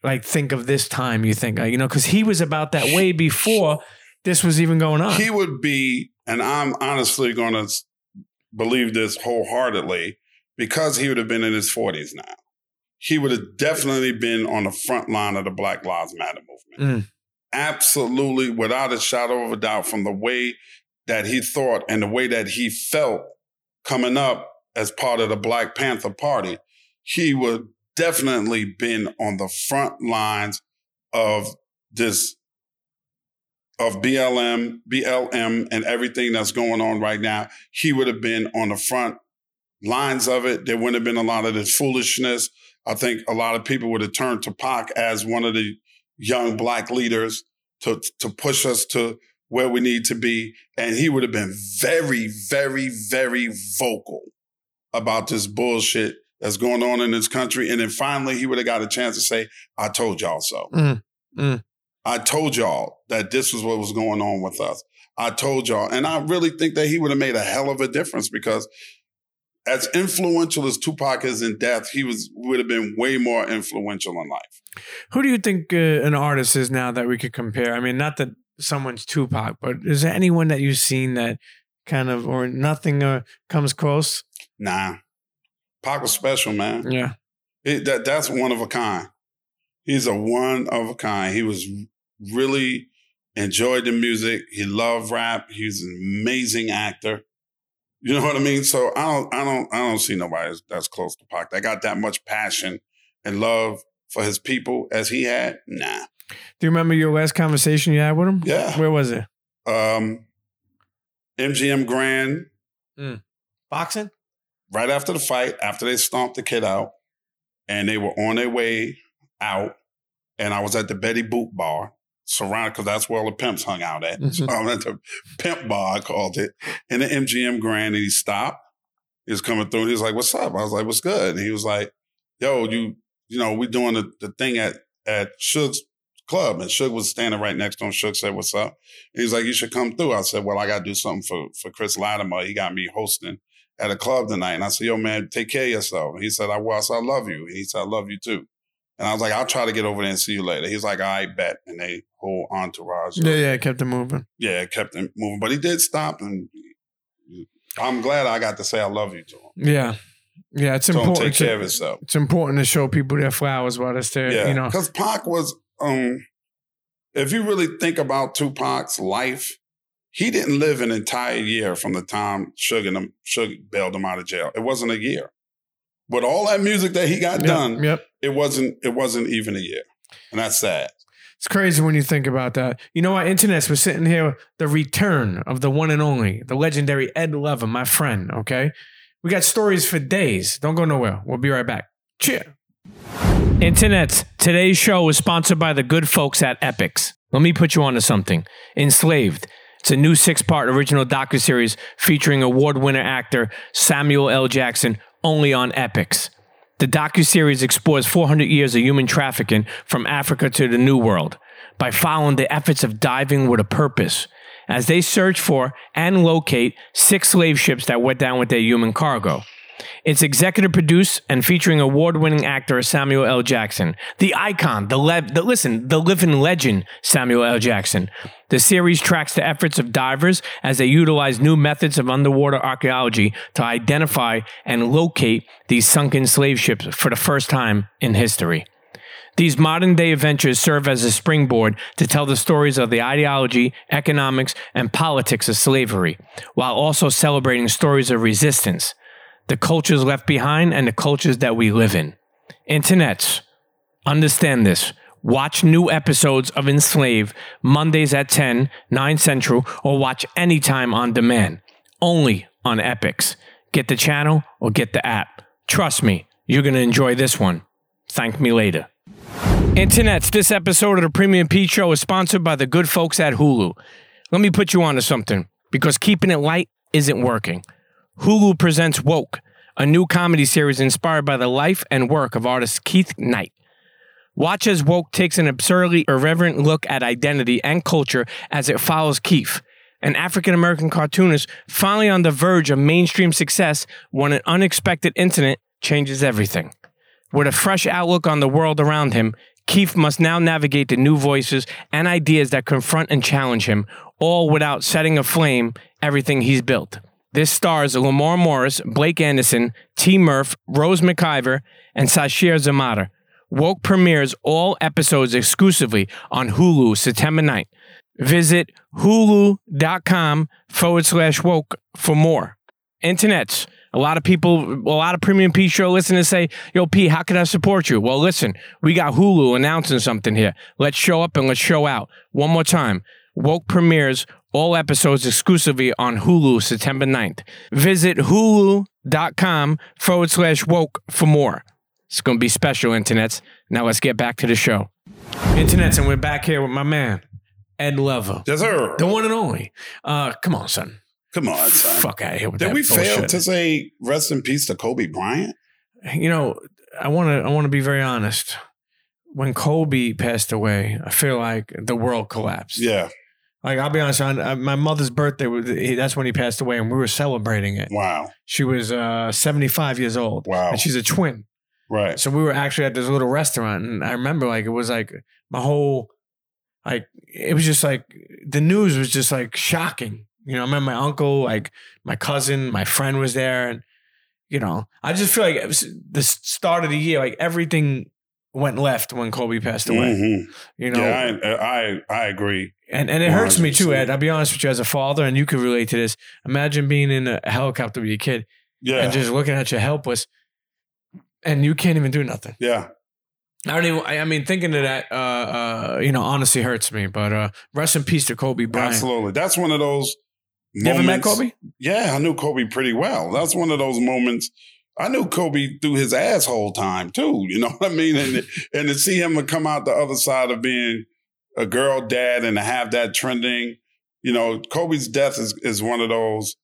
like think of this time? You think, you know, because he was about that way before this was even going on. he would be, and I'm honestly going to believe this wholeheartedly because he would have been in his 40s now. He would have definitely been on the front line of the Black Lives Matter movement. Mm. Absolutely, without a shadow of a doubt, from the way that he thought and the way that he felt coming up as part of the Black Panther Party, he would definitely been on the front lines of this of BLM, BLM, and everything that's going on right now, he would have been on the front lines of it. There wouldn't have been a lot of this foolishness. I think a lot of people would have turned to Pac as one of the young black leaders to to push us to where we need to be, and he would have been very, very, very vocal about this bullshit that's going on in this country. And then finally, he would have got a chance to say, "I told y'all so." Mm, mm. I told y'all that this was what was going on with us. I told y'all. And I really think that he would have made a hell of a difference because as influential as Tupac is in death, he was would have been way more influential in life. Who do you think uh, an artist is now that we could compare? I mean, not that someone's Tupac, but is there anyone that you've seen that kind of, or nothing uh, comes close? Nah. Pac was special, man. Yeah. It, that that's one of a kind. He's a one of a kind. He was really enjoyed the music. He loved rap. He's an amazing actor. You know what I mean? So I don't, I don't, I don't see nobody that's- that's close to Pac that got that much passion and love for his people as he had. Nah. Do you remember your last conversation you had with him? Yeah. Where was it? Um, MGM Grand Boxing? right after the fight, after they stomped the kid out, and they were on their way out, and I was at the Betty Boot bar, surrounded because that's where all the pimps hung out at. So Mhm. I'm at the pimp bar, I called it, in the MGM Grand, and he stopped. He was coming through, and he was like, "What's up?" I was like, "What's good?" And he was like, "Yo, you, you know, we doing the, the thing at at Suge's club, and Suge was standing right next to him. Suge said, "What's up?" And he's like, "You should come through." I said, "Well, I got to do something for for Chris Latimer. He got me hosting." at a club tonight. And I said, yo, man, take care of yourself. And he said, I will. I said, I love you. And he said, I love you too. And I was like, I'll try to get over there and see you later. He's like, I bet. And they whole entourage. Yeah, yeah, it kept him moving. Yeah, it kept him moving. But he did stop. And I'm glad I got to say I love you to him. Yeah. Yeah, it's So important. take care to, of himself. it's important to show people their flowers while it's there. Yeah. You know, Because Pac was, um, if you really think about Tupac's life, he didn't live an entire year from the time Suge and him, Suge bailed him out of jail. It wasn't a year. but all that music that he got Yep, done, Yep. it wasn't it wasn't even a year. And that's sad. It's crazy when you think about that. You know what? Internets, we're sitting here, the return of the one and only, the legendary Ed Lover, my friend, okay? We got stories for days. Don't go nowhere. We'll be right back. Cheer. Internets, today's show is sponsored by the good folks at Epix. Let me put you onto something. Enslaved. It's a new six-part original docuseries featuring award-winner actor Samuel L. Jackson only on Epix. The docuseries explores 400 years of human trafficking from Africa to the New World by following the efforts of diving with a purpose as they search for and locate six slave ships that went down with their human cargo. It's executive produced and featuring award-winning actor Samuel L. Jackson, the icon, the, le- the listen, the living legend Samuel L. Jackson. The series tracks the efforts of divers as they utilize new methods of underwater archaeology to identify and locate these sunken slave ships for the first time in history. These modern day adventures serve as a springboard to tell the stories of the ideology, economics, and politics of slavery, while also celebrating stories of resistance, the cultures left behind, and the cultures that we live in. Internets, understand this. Watch new episodes of Enslaved Mondays at 10, 9 Central, or watch anytime on demand. Only on Epix. Get the channel or get the app. Trust me, you're going to enjoy this one. Thank me later. Internets, this episode of the Premium Pete Show is sponsored by the good folks at Hulu. Let me put you onto something because keeping it light isn't working. Hulu presents Woke, a new comedy series inspired by the life and work of artist Keith Knight. Watch as Woke takes an absurdly irreverent look at identity and culture as it follows Keith, an African American cartoonist finally on the verge of mainstream success when an unexpected incident changes everything. With a fresh outlook on the world around him, Keith must now navigate the new voices and ideas that confront and challenge him, all without setting aflame everything he's built. This stars Lamorne Morris, Blake Anderson, T. Murph, Rose McIver, and Sasheer Zamata. Woke premieres all episodes exclusively on Hulu September 9th. Visit hulu.com forward slash woke for more. Internets. A lot of people, a lot of Premium P show listeners say, Yo, P, how can I support you? Well, listen, we got Hulu announcing something here. Let's show up and let's show out. One more time. Woke premieres all episodes exclusively on Hulu September 9th. Visit hulu.com forward slash woke for more. It's going to be special, internets. Now let's get back to the show. Internets, and we're back here with my man, Ed Lover. Yes, sir. The one and only. Uh, come on, son. Come on, son. Fuck out of here with Did that we fail to say rest in peace to Kobe Bryant? you know, I want to. I want to be very honest. When Kobe passed away, I feel like the world collapsed. Yeah. Like I'll be honest, on uh, my mother's birthday, was- he- that's when he passed away, and we were celebrating it. Wow. She was uh, seventy-five years old, Wow. and she's a twin. Right. So we were actually at this little restaurant, and I remember like it was like my whole, like it was just like the news was just like shocking. You know, I remember my uncle, like my cousin, my friend was there, and you know, I just feel like it was the start of the year, like everything went left when Kobe passed away. Mhm. You know, Yeah, I, I I agree. And and it hurts me too, Ed. I'll be honest with you, as a father, and you can relate to this. Imagine being in a helicopter with your kid Yeah. and just looking at you helpless, and you can't even do nothing. yeah. I don't even. I I mean, thinking of that, uh, uh, you know, honestly hurts me. But uh, rest in peace to Kobe Bryant. Absolutely. That's one of those You ever met Kobe? Yeah, I knew Kobe pretty well. That's one of those moments. I knew Kobe through his asshole time too. You know what I mean? And and to see him come out the other side of being a girl dad and to have that trending, you know, Kobe's death is is one of those.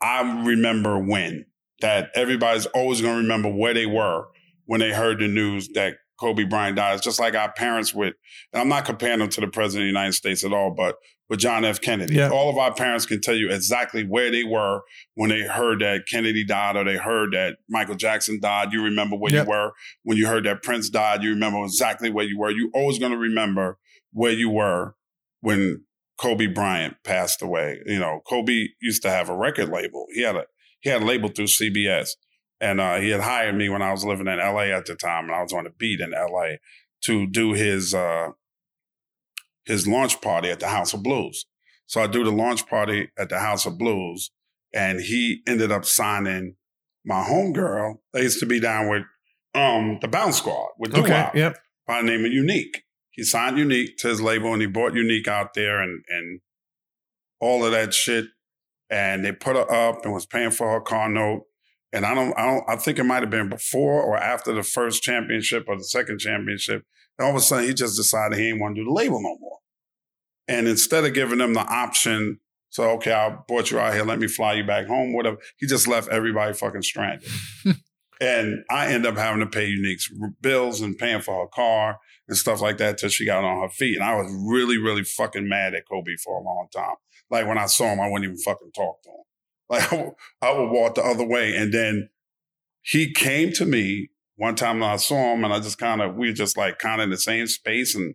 I remember when that everybody's always going to remember where they were when they heard the news that Kobe Bryant died. It's just like our parents would. And I'm not comparing them to the president of the United States at all, but with John F. Kennedy. Yeah. All of our parents can tell you exactly where they were when they heard that Kennedy died or they heard that Michael Jackson died. You remember where Yep. you were. When you heard that Prince died, you remember exactly where you were. You always going to remember where you were when Kobe Bryant passed away. You know, Kobe used to have a record label. He had a he had a label through CBS. And uh, he had hired me when I was living in LA at the time, and I was on a beat in LA to do his uh, his launch party at the House of Blues. So I do the launch party at the House of Blues, and he ended up signing my homegirl. They used to be down with um, the Bounce Squad with Doo Okay. Yep. by the name of Unique. He signed Unique to his label, and he bought Unique out there, and and all of that shit. And they put her up and was paying for her car note. And I don't, I don't, I think it might have been before or after the first championship or the second championship. And all of a sudden, he just decided he didn't want to do the label no more. And instead of giving them the option, so okay, I brought you out here, let me fly you back home, whatever. He just left everybody fucking stranded. and I end up having to pay Unique's bills and paying for her car and stuff like that till she got on her feet. And I was really, really fucking mad at Kobe for a long time. Like when I saw him, I wouldn't even fucking talk to him. Like I would, walk the other way. And then he came to me one time I saw him and I just kind of, we were just like kind of in the same space and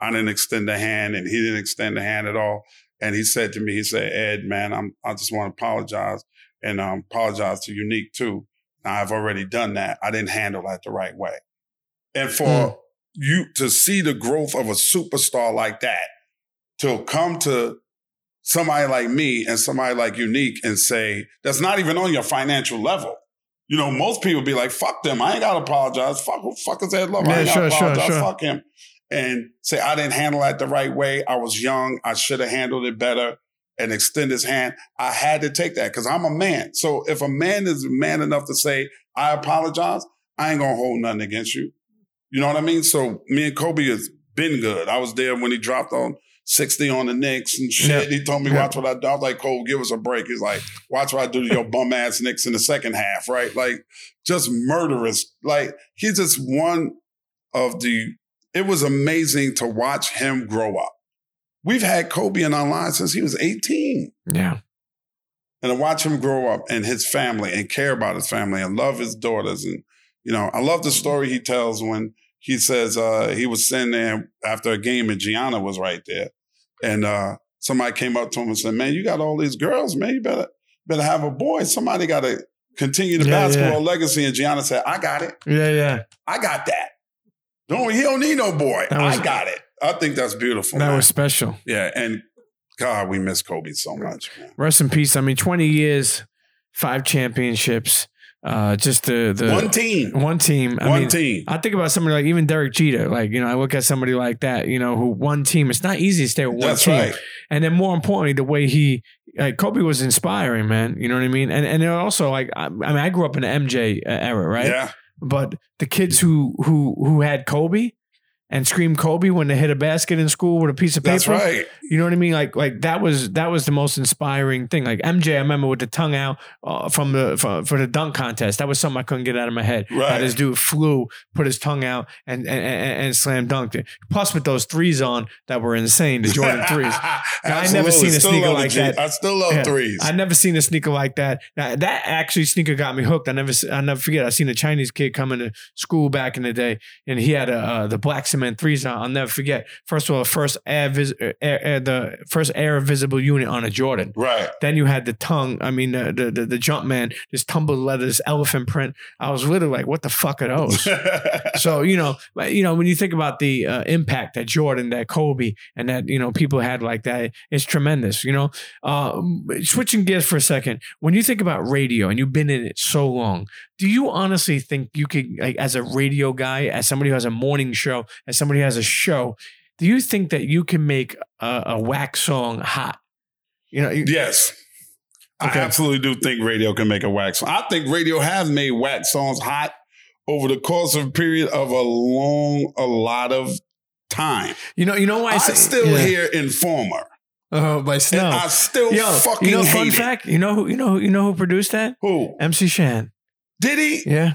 I didn't extend a hand and he didn't extend a hand at all. And he said to me, he said, Ed, man, I'm, I just want to apologize and um, apologize to Unique too. Now, I've already done that. I didn't handle that the right way. And for Mm. You to see the growth of a superstar like that, to come to somebody like me and somebody like Unique and say, that's not even on your financial level. You know, most people be like, fuck them. I ain't got to apologize. Fuck, who the fuck is that love? I Yeah, ain't got sure, to sure, apologize. sure. Fuck him. And say, I didn't handle that the right way. I was young. I should have handled it better. and extend his hand, I had to take that because I'm a man. So if a man is man enough to say, I apologize, I ain't gonna hold nothing against you. You know what I mean? So me and Kobe has been good. I was there when he dropped on 60 on the Knicks and shit. Yeah. He told me, Yeah. watch what I do. I was like, Cole, give us a break. He's like, watch what I do to your bum ass Knicks in the second half, right? Like, just murderous. Like, he's just one of the, it was amazing to watch him grow up. We've had Kobe in our lives since he was 18 Yeah. and to watch him grow up and his family and care about his family and love his daughters and you know i love the story he tells when he says uh, he was sitting there after a game and gianna was right there and uh, somebody came up to him and said man you got all these girls man you better better have a boy somebody got to continue the Yeah, basketball yeah. legacy and gianna said i got it Yeah. Yeah. i got that don't he don't need no boy was- i got it i think that's beautiful That man. was special. yeah and god we miss kobe so much man. Rest in peace. I mean, 20 years, five championships, uh, just the, the one team one team. I one mean, team I think about somebody like even Derek Jeter. Like, you know, I look at somebody like that, you know, who one team. It's not easy to stay with one that's team. right And then more importantly, the way he, like Kobe was inspiring, man. You know what I mean? And and also like, I, I mean, I grew up in the MJ era, right? yeah But the kids who who who had Kobe and scream Kobe when they hit a basket in school with a piece of paper. That's right. You know what I mean? Like like that was that was the most inspiring thing. Like MJ, I remember with the tongue out uh, from the for, for the dunk contest. That was something I couldn't get out of my head. Right. How this dude flew, put his tongue out, and and, and, and slam dunked it. Plus with those threes on that were insane, the Jordan threes. I never seen a Still sneaker like G- that. I still love Yeah. threes. I never seen a sneaker like that. Now, that actually sneaker got me hooked. I never, I never forget. I seen a Chinese kid coming to school back in the day, and he had a uh, the black cement threes on. I'll never forget. First of all, first air, vis- air, air the first air visible unit on a Jordan. right. Then you had the tongue. I mean, the the the, the jump man, this tumbled leather, this elephant print. I was literally like, what the fuck are those? so you know, you know, when you think about the uh, impact that Jordan, that Kobe, and that you know people had like that, it's tremendous. You know, uh, switching gears for a second, when you think about radio and you've been in it so long, do you honestly think you could, like, as a radio guy, as somebody who has a morning show, as somebody who has a show, do you think that you can make a, a whack song hot? You know, you- yes. Okay. I absolutely do think radio can make a wax song. I think radio has made wax songs hot over the course of a period of a long, a lot of time. you know, you know why I, say- still yeah. hear Informer. Oh, by And Snow. I still Yo, fucking you know, fun it. fact. You know who? You know who? You know who produced that? Who? MC Shan. Did he? Yeah.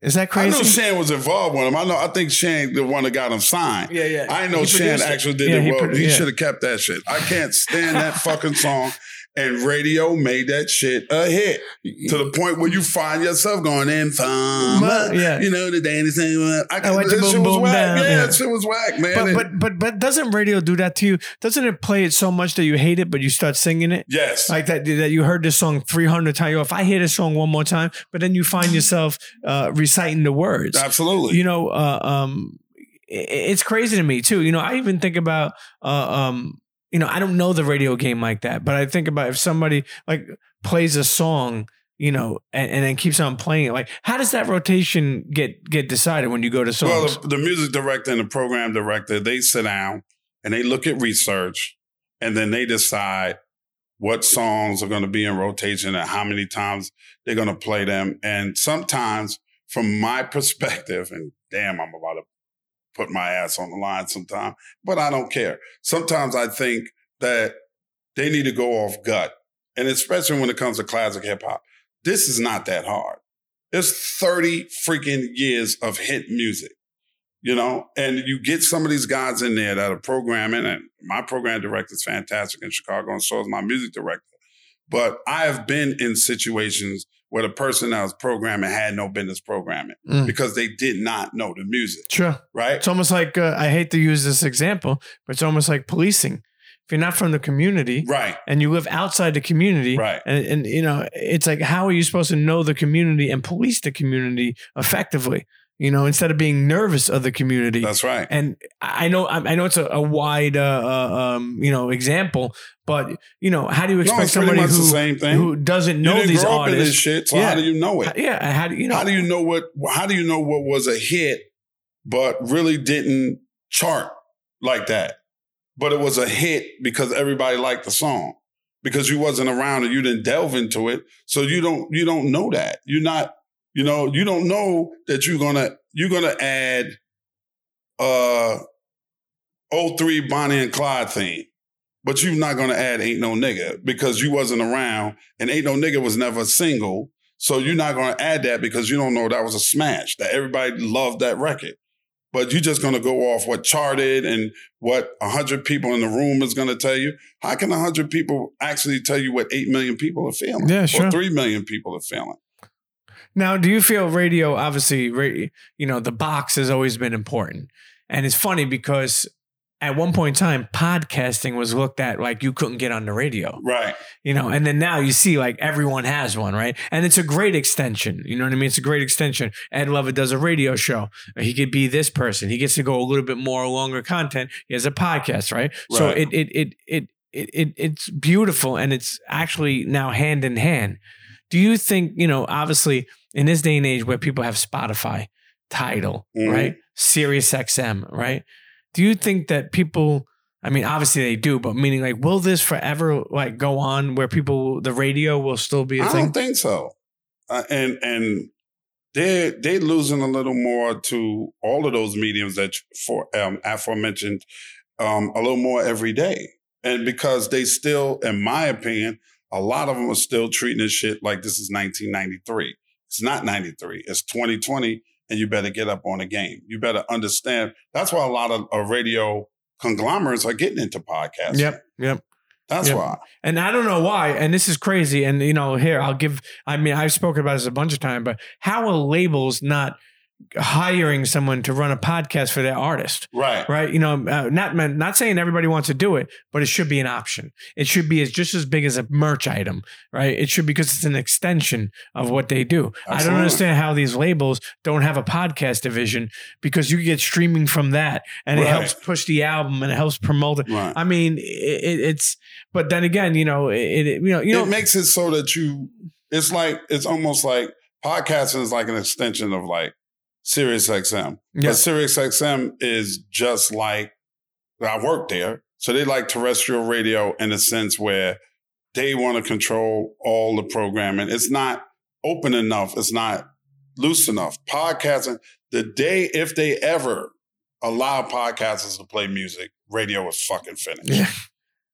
Is that crazy? I know crazy? Shan was involved with him. I know. I think Shan the one that got him signed. yeah, yeah. I know He Shan actually did Yeah, it he well. produ- He yeah. should have kept that shit. I can't stand that fucking song. And radio made that shit a hit to the point where you find yourself going Informer. Yeah. You know the Danny thing. I, I went to that shit boom, was boom, whack. down, Yeah, yeah. shit was whack, man. But but but but doesn't radio do that to you? Doesn't it play it so much that you hate it, but you start singing it? yes, Like that that you heard this song three hundred times. If I hear this song one more time, but then you find yourself uh, reciting the words. absolutely. you know, uh, um, it's crazy to me too. You know, I even think about, uh, um, you know, I don't know the radio game like that, but I think about if somebody like plays a song, you know, and, and then keeps on playing it. Like, how does that rotation get get decided when you go to Well, songs? the, the music director and the program director, they sit down and they look at research and then they decide what songs are going to be in rotation and how many times they're going to play them. And sometimes, from my perspective, and damn, I'm about to put my ass on the line sometime, but I don't care. Sometimes I think that they need to go off gut. And especially when it comes to classic hip hop, this is not that hard. There's 30 freaking years of hit music, you know, and you get some of these guys in there that are programming, and my program director is fantastic in Chicago, and so is my music director. But I have been in situations where the person that was programming had no business programming Mm. because they did not know the music, Sure. right? It's almost like uh, I hate to use this example, but it's almost like policing. If you're not from the community Right, and you live outside the community, right. and, and you know, it's like how are you supposed to know the community and police the community effectively? You know, instead of being nervous of the community. That's right. and I know I know it's a, a wide uh, uh, um, you know example, but you know how do you expect pretty somebody who who doesn't you know didn't these grow up in this artists? shit, so Yeah. how do you know it? Yeah, how do you know? How do you know what? How do you know what was a hit, but really didn't chart like that? but it was a hit because everybody liked the song because you wasn't around and you didn't delve into it. So you don't you don't know that. You're not, you know, you don't know that you're gonna you're gonna add uh 03 Bonnie and Clyde theme. But you're not gonna add Ain't No Nigga because you wasn't around and Ain't No Nigga was never a single. So you're not gonna add that because you don't know that was a smash, that everybody loved that record. But you're just gonna go off what charted and what hundred people in the room is gonna tell you. How can hundred people actually tell you what eight million people are feeling? Yeah, sure. Or three million people are feeling. Now, do you feel radio? Obviously, you know the box has always been important, and it's funny because at one point in time, podcasting was looked at like you couldn't get on the radio, Right. you know, and then now you see like everyone has one, right? And it's a great extension. You know what I mean? It's a great extension. Ed Lover does a radio show. He could be this person. He gets to go a little bit more longer content. He has a podcast, right? So Right. it it it it it, it it's beautiful and it's actually now hand in hand. Do you think, you know, obviously in this day and age where people have Spotify, Tidal, Mhm. right? Sirius XM, right? Do you think that people I mean, obviously they do, but meaning like, will this forever like go on where people the radio will still be a I thing? don't think so. Uh, and and they they losing a little more to all of those mediums that for um, aforementioned um, a little more every day. And because they still, in my opinion, a lot of them are still treating this shit like this is 1993. It's not 93. It's 2020, and you better get up on the game. You better understand. That's why a lot of, of radio conglomerates are getting into podcasting. Yep, yep. That's Yep. why. And I don't know why. And this is crazy. And you know, here I'll give. I mean, I've spoken about this a bunch of times, but how are labels not hiring someone to run a podcast for their artist? Right. Right? You know, uh, not not saying everybody wants to do it, but it should be an option. It should be as just as big as a merch item, right? It should because it's an extension of what they do. I don't understand how these labels don't have a podcast division because you get streaming from that, and it helps push the album and it helps promote it. Right. I mean, it, it, it's. But then again, you know, it, it you know, you know, it makes it so that you it's like it's almost like podcasting is like an extension of like Sirius XM. Yeah. But Sirius XM is just like I work there. So they like terrestrial radio in a sense where they want to control all the programming. It's not open enough. It's not loose enough. Podcasting, the day if they ever allow podcasters to play music, radio is fucking finished. Yeah.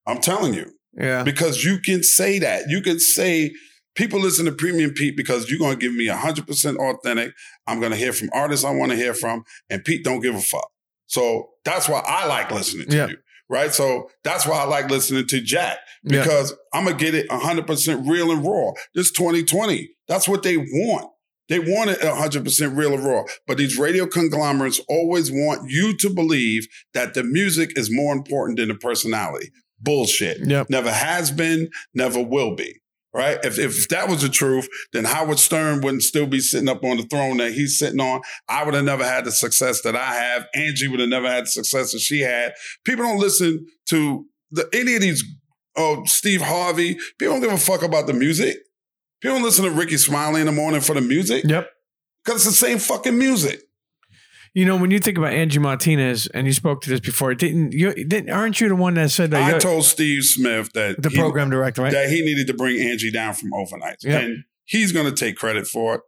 I'm telling you yeah, because you can say that. You can say people listen to Premium Pete because you're going to give me 100% authentic. I'm going to hear from artists I want to hear from, and Pete don't give a fuck. So that's why I like listening to Yeah. you, right? So that's why I like listening to Jack Yeah. because I'm going to get it 100% real and raw. This 2020, that's what they want. They want it 100% real and raw. But these radio conglomerates always want you to believe that the music is more important than the personality. Bullshit. Yep. Never has been, never will be. Right? If, if that was the truth, then Howard Stern wouldn't still be sitting up on the throne that he's sitting on. I would have never had the success that I have. Angie would have never had the success that she had. People don't listen to the, any of these, oh, Steve Harvey. People don't give a fuck about the music. People don't listen to Rickey Smiley in the morning for the music Yep. because it's the same fucking music. You know, when you think about Angie Martinez, and you spoke to this before, didn't you? Didn't, aren't you the one that said that I told Steve Smith that the he- program director, right? that he needed to bring Angie down from overnights. Yep. And he's going to take credit for it.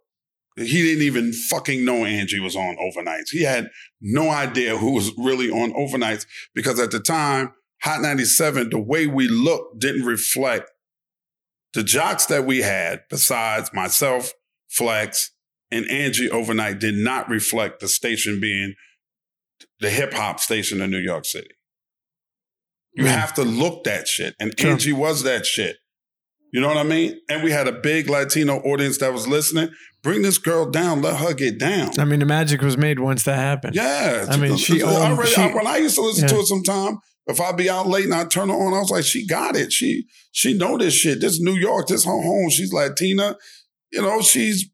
He didn't even fucking know Angie was on overnights. He had no idea who was really on overnights because at the time, Hot 97, the way we looked didn't reflect the jocks that we had, besides myself, Flex, and Angie overnight, did not reflect the station being the hip hop station in New York City. You Mm. have to look that shit. And Sure. Angie was that shit. You know what I mean? And we had a big Latino audience that was listening. Bring this girl down. Let her get down. I mean, the magic was made once that happened. Yeah. I mean, she owned- already- she- I- when I used to listen to Yeah. it sometime, if I'd be out late and I turn her on, I was like, she got it. She she know this shit. This New York, this her home. She's Latina. You know, she's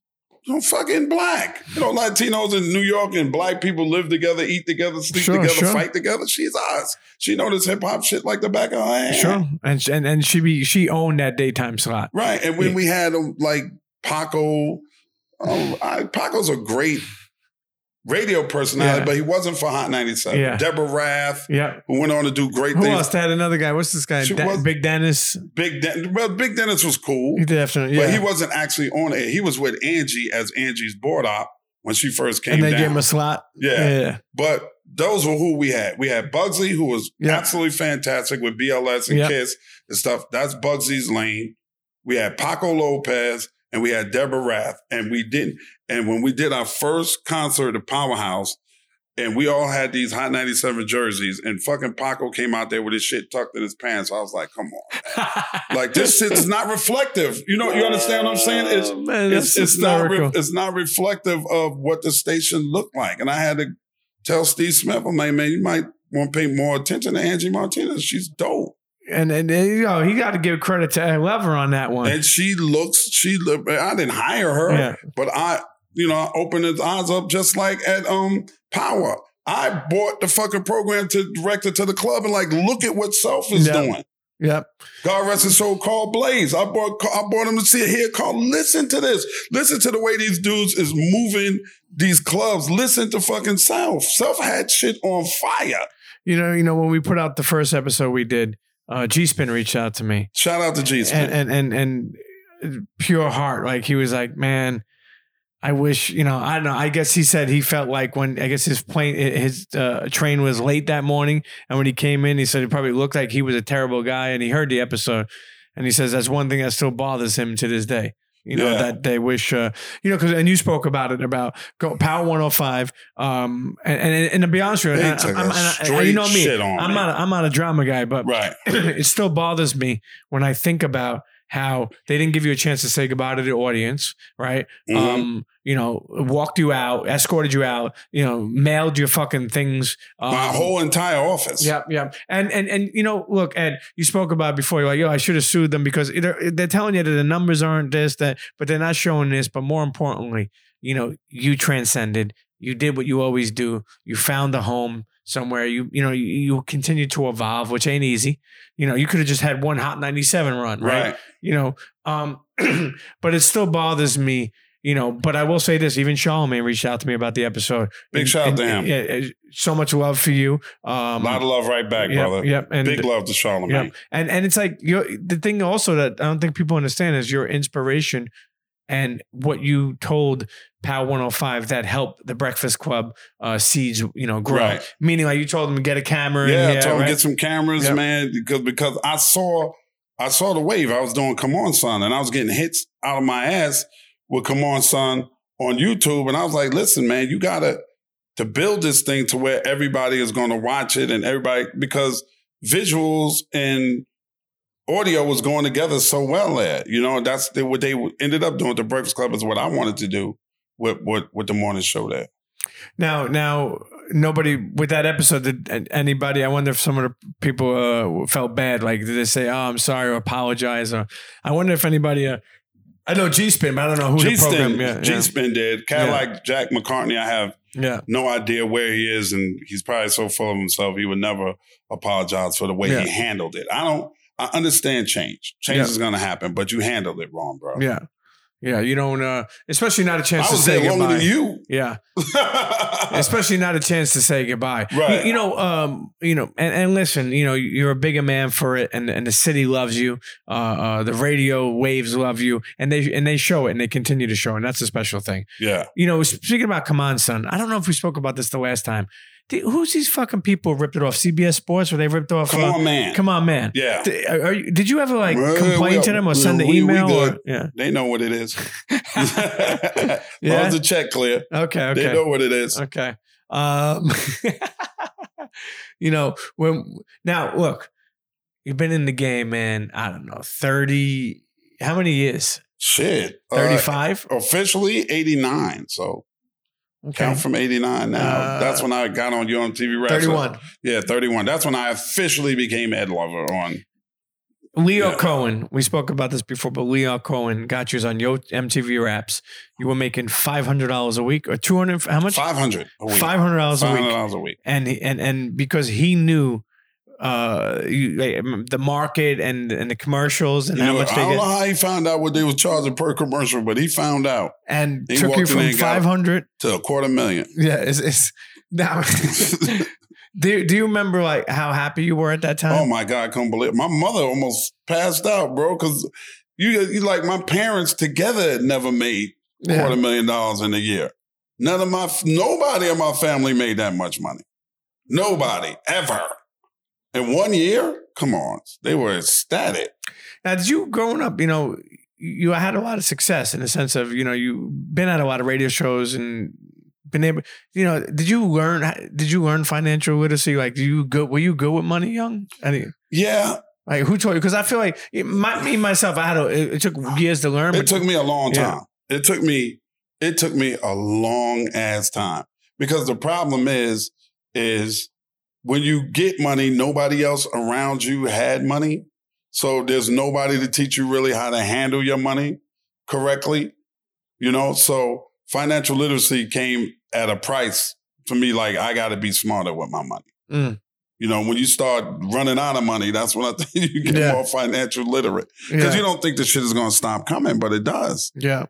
know, fucking black. You know, Latinos in New York and black people live together, eat together, sleep Sure, together, sure. fight together. She's us. She know this hip hop shit like the back of her hand. Sure, and and and she be she owned that daytime slot. Right. And when Yeah. we had um, like Paco, um, I, Paco's a great radio personality, Yeah. but he wasn't for Hot 97. Yeah. Deborah Rath, Yeah. who went on to do great Who things. else? They had another guy. What's this guy? Da- was- Big Dennis. Big Den- well, Big Dennis was cool, He definitely. but Yeah. he wasn't actually on it. He was with Angie as Angie's board op when she first came and they down. gave him a slot. yeah. Yeah. But those were who we had. We had Bugsy, who was Yeah. absolutely fantastic with BLS and Yeah. Kiss and stuff. That's Bugsy's lane. We had Paco Lopez and we had Deborah Rath. And we didn't. And when we did our first concert at Powerhouse, and we all had these Hot 97 jerseys, and fucking Paco came out there with his shit tucked in his pants. I was like, come on. Like this shit's not reflective. You know, you understand what I'm saying? It's Oh, man, it's, it's not re- it's not reflective of what the station looked like. And I had to tell Steve Smith, I'm like, man, you might want to pay more attention to Angie Martinez. She's dope. and and, you know he got to give credit to Ed Lover on that one. And she looks, she look, I didn't hire her, Yeah. but I, you know, I opened his eyes up just like at um Power. I bought the fucking program to direct it to the club and like, look at what Self is Yeah. doing. Yep. God rest his soul, Carl Blaze. I bought. I bought him to see it here. Carl, listen to this. Listen to the way these dudes is moving these clubs. Listen to fucking Self. Self had shit on fire. You know, you know when we put out the first episode we did, uh, G Spin reached out to me Shout out to G and and and and pure heart, like he was like, man. I wish, you know, I don't know. I guess he said he felt like when I guess his plane, his uh, train was late that morning, and when he came in, he said it probably looked like he was a terrible guy, and he heard the episode, and he says that's one thing that still bothers him to this day. You know Yeah. that they wish, uh, you know, because and you spoke about it about go, Power 105, um, and, and and to be honest with you, I, I'm, and I, you know me, I'm not, a, I'm not a drama guy, but Right. it still bothers me when I think about how they didn't give you a chance to say goodbye to the audience, right? Mhm. Um, you know, walked you out, escorted you out, you know, mailed your fucking things. Um, My whole entire office. Yep, yep. And and and you know, look, Ed, you spoke about before. You're like, yo, I should have sued them because they're, they're telling you that the numbers aren't this, that, but they're not showing this. But more importantly, you know, you transcended. You did what you always do. You found a home somewhere. You you know you, you continue to evolve, which ain't easy. You know, you could have just had one hot ninety seven run, right? Right. You know, um, but it still bothers me. You know, but I will say this: even Charlemagne reached out to me about the episode. Big And- shout out to him. Yeah, so much love for you. Um, A lot of love right back, Yep, brother. Yep. And Big love to Charlemagne. Yep. And and it's like you the thing also that I don't think people understand is your inspiration and what you told Pow 105 that helped the Breakfast Club uh, seeds, you know, grow. Right. Meaning like you told them to get a camera Yeah, in I told him right? get some cameras, Yep. man, because because I saw I saw the wave. I was doing Come On Son, and I was getting hits out of my ass with Come On Son on YouTube. And I was like, listen, man, you gotta to build this thing to where everybody is gonna watch it and everybody because visuals and audio was going together so well there. You know, that's the, what they ended up doing. The Breakfast Club is what I wanted to do with with, with the morning show there. Now, now, nobody with that episode. Did anybody? I wonder if some of the people uh, felt bad. Like, did they say, "Oh, I'm sorry," or apologize? Or I wonder if anybody. Uh, I know G Spin, but I don't know who G the program. Yeah, G Spin did. Kind of Yeah. like Jack McCartney. I have yeah, yeah. no idea where he is, and he's probably so full of himself he would never apologize for the way Yeah. he handled it. I don't. I understand change. Change Yeah. is going to happen, but you handled it wrong, bro. Yeah. Yeah. You don't, uh, especially not a I chance to was say goodbye. you. Yeah. Especially not a chance to say goodbye. Right. You, you know, um, you know, and, and listen, you know, you're a bigger man for it and, and the city loves you. Uh, uh, the radio waves love you and they, and they show it and they continue to show it. And that's a special thing. yeah. You know, speaking about Come On Son, I don't know if we spoke about this the last time. Who's these fucking people ripped it off? CBS Sports or they ripped off? Come uh, on, man. Come on, man. Yeah. You, did you ever like Well, complain we- to them or we- send an email? or, yeah. They know what it is. Yeah? yeah. the check clear. Okay. Okay. They know what it is. Okay. Um, you know, when now look, you've been in the game, man. I don't know, 30, how many years? Shit. Uh, 35? officially 89. So okay. count from 89 now. Uh, That's when I got on you MTV Raps. 31. Yeah, 31. That's when I officially became Ed Lover on. Lyor Yeah. Cohen, we spoke about this before, but Lyor Cohen got you on Yo MTV Raps. You were making $500 a week or 200 how much? Five hundred. Five hundred dollars a week. $500 a week. and he- and and because he knew uh, you, the market and and the commercials and You how know, much I they don't know get, how he found out what they was charging per commercial, but he found out and He took you from five hundred. to a quarter million. Yeah, it's, it's now. do Do you remember like how happy you were at that time? Oh my God, I couldn't believe it. My mother almost passed out, bro, because you, you like my parents together never made Yeah. quarter million dollars in a year. None of my nobody in my family made that much money. Nobody ever. In one year? Come on. They were ecstatic. Now, did you growing up, you know, you had a lot of success in the sense of, you know, you've been at a lot of radio shows and been able, you know, did you learn, did you learn financial literacy? Like, do you go, were you good with money young? I mean, Yeah, like who taught you? Because I feel like it, my, me, myself, I had a, it, it took years to learn. it took me a long Yeah. time. It took me, it took me a long ass time. Because the problem is, is when you get money, nobody else around you had money. So there's nobody to teach you really how to handle your money correctly. You know, so financial literacy came at a price for me. Like I got to be smarter with my money. Mm. You know, when you start running out of money, that's when I think you get Yeah. more financial literate because yeah. you don't think the shit is going to stop coming, but it does. yeah.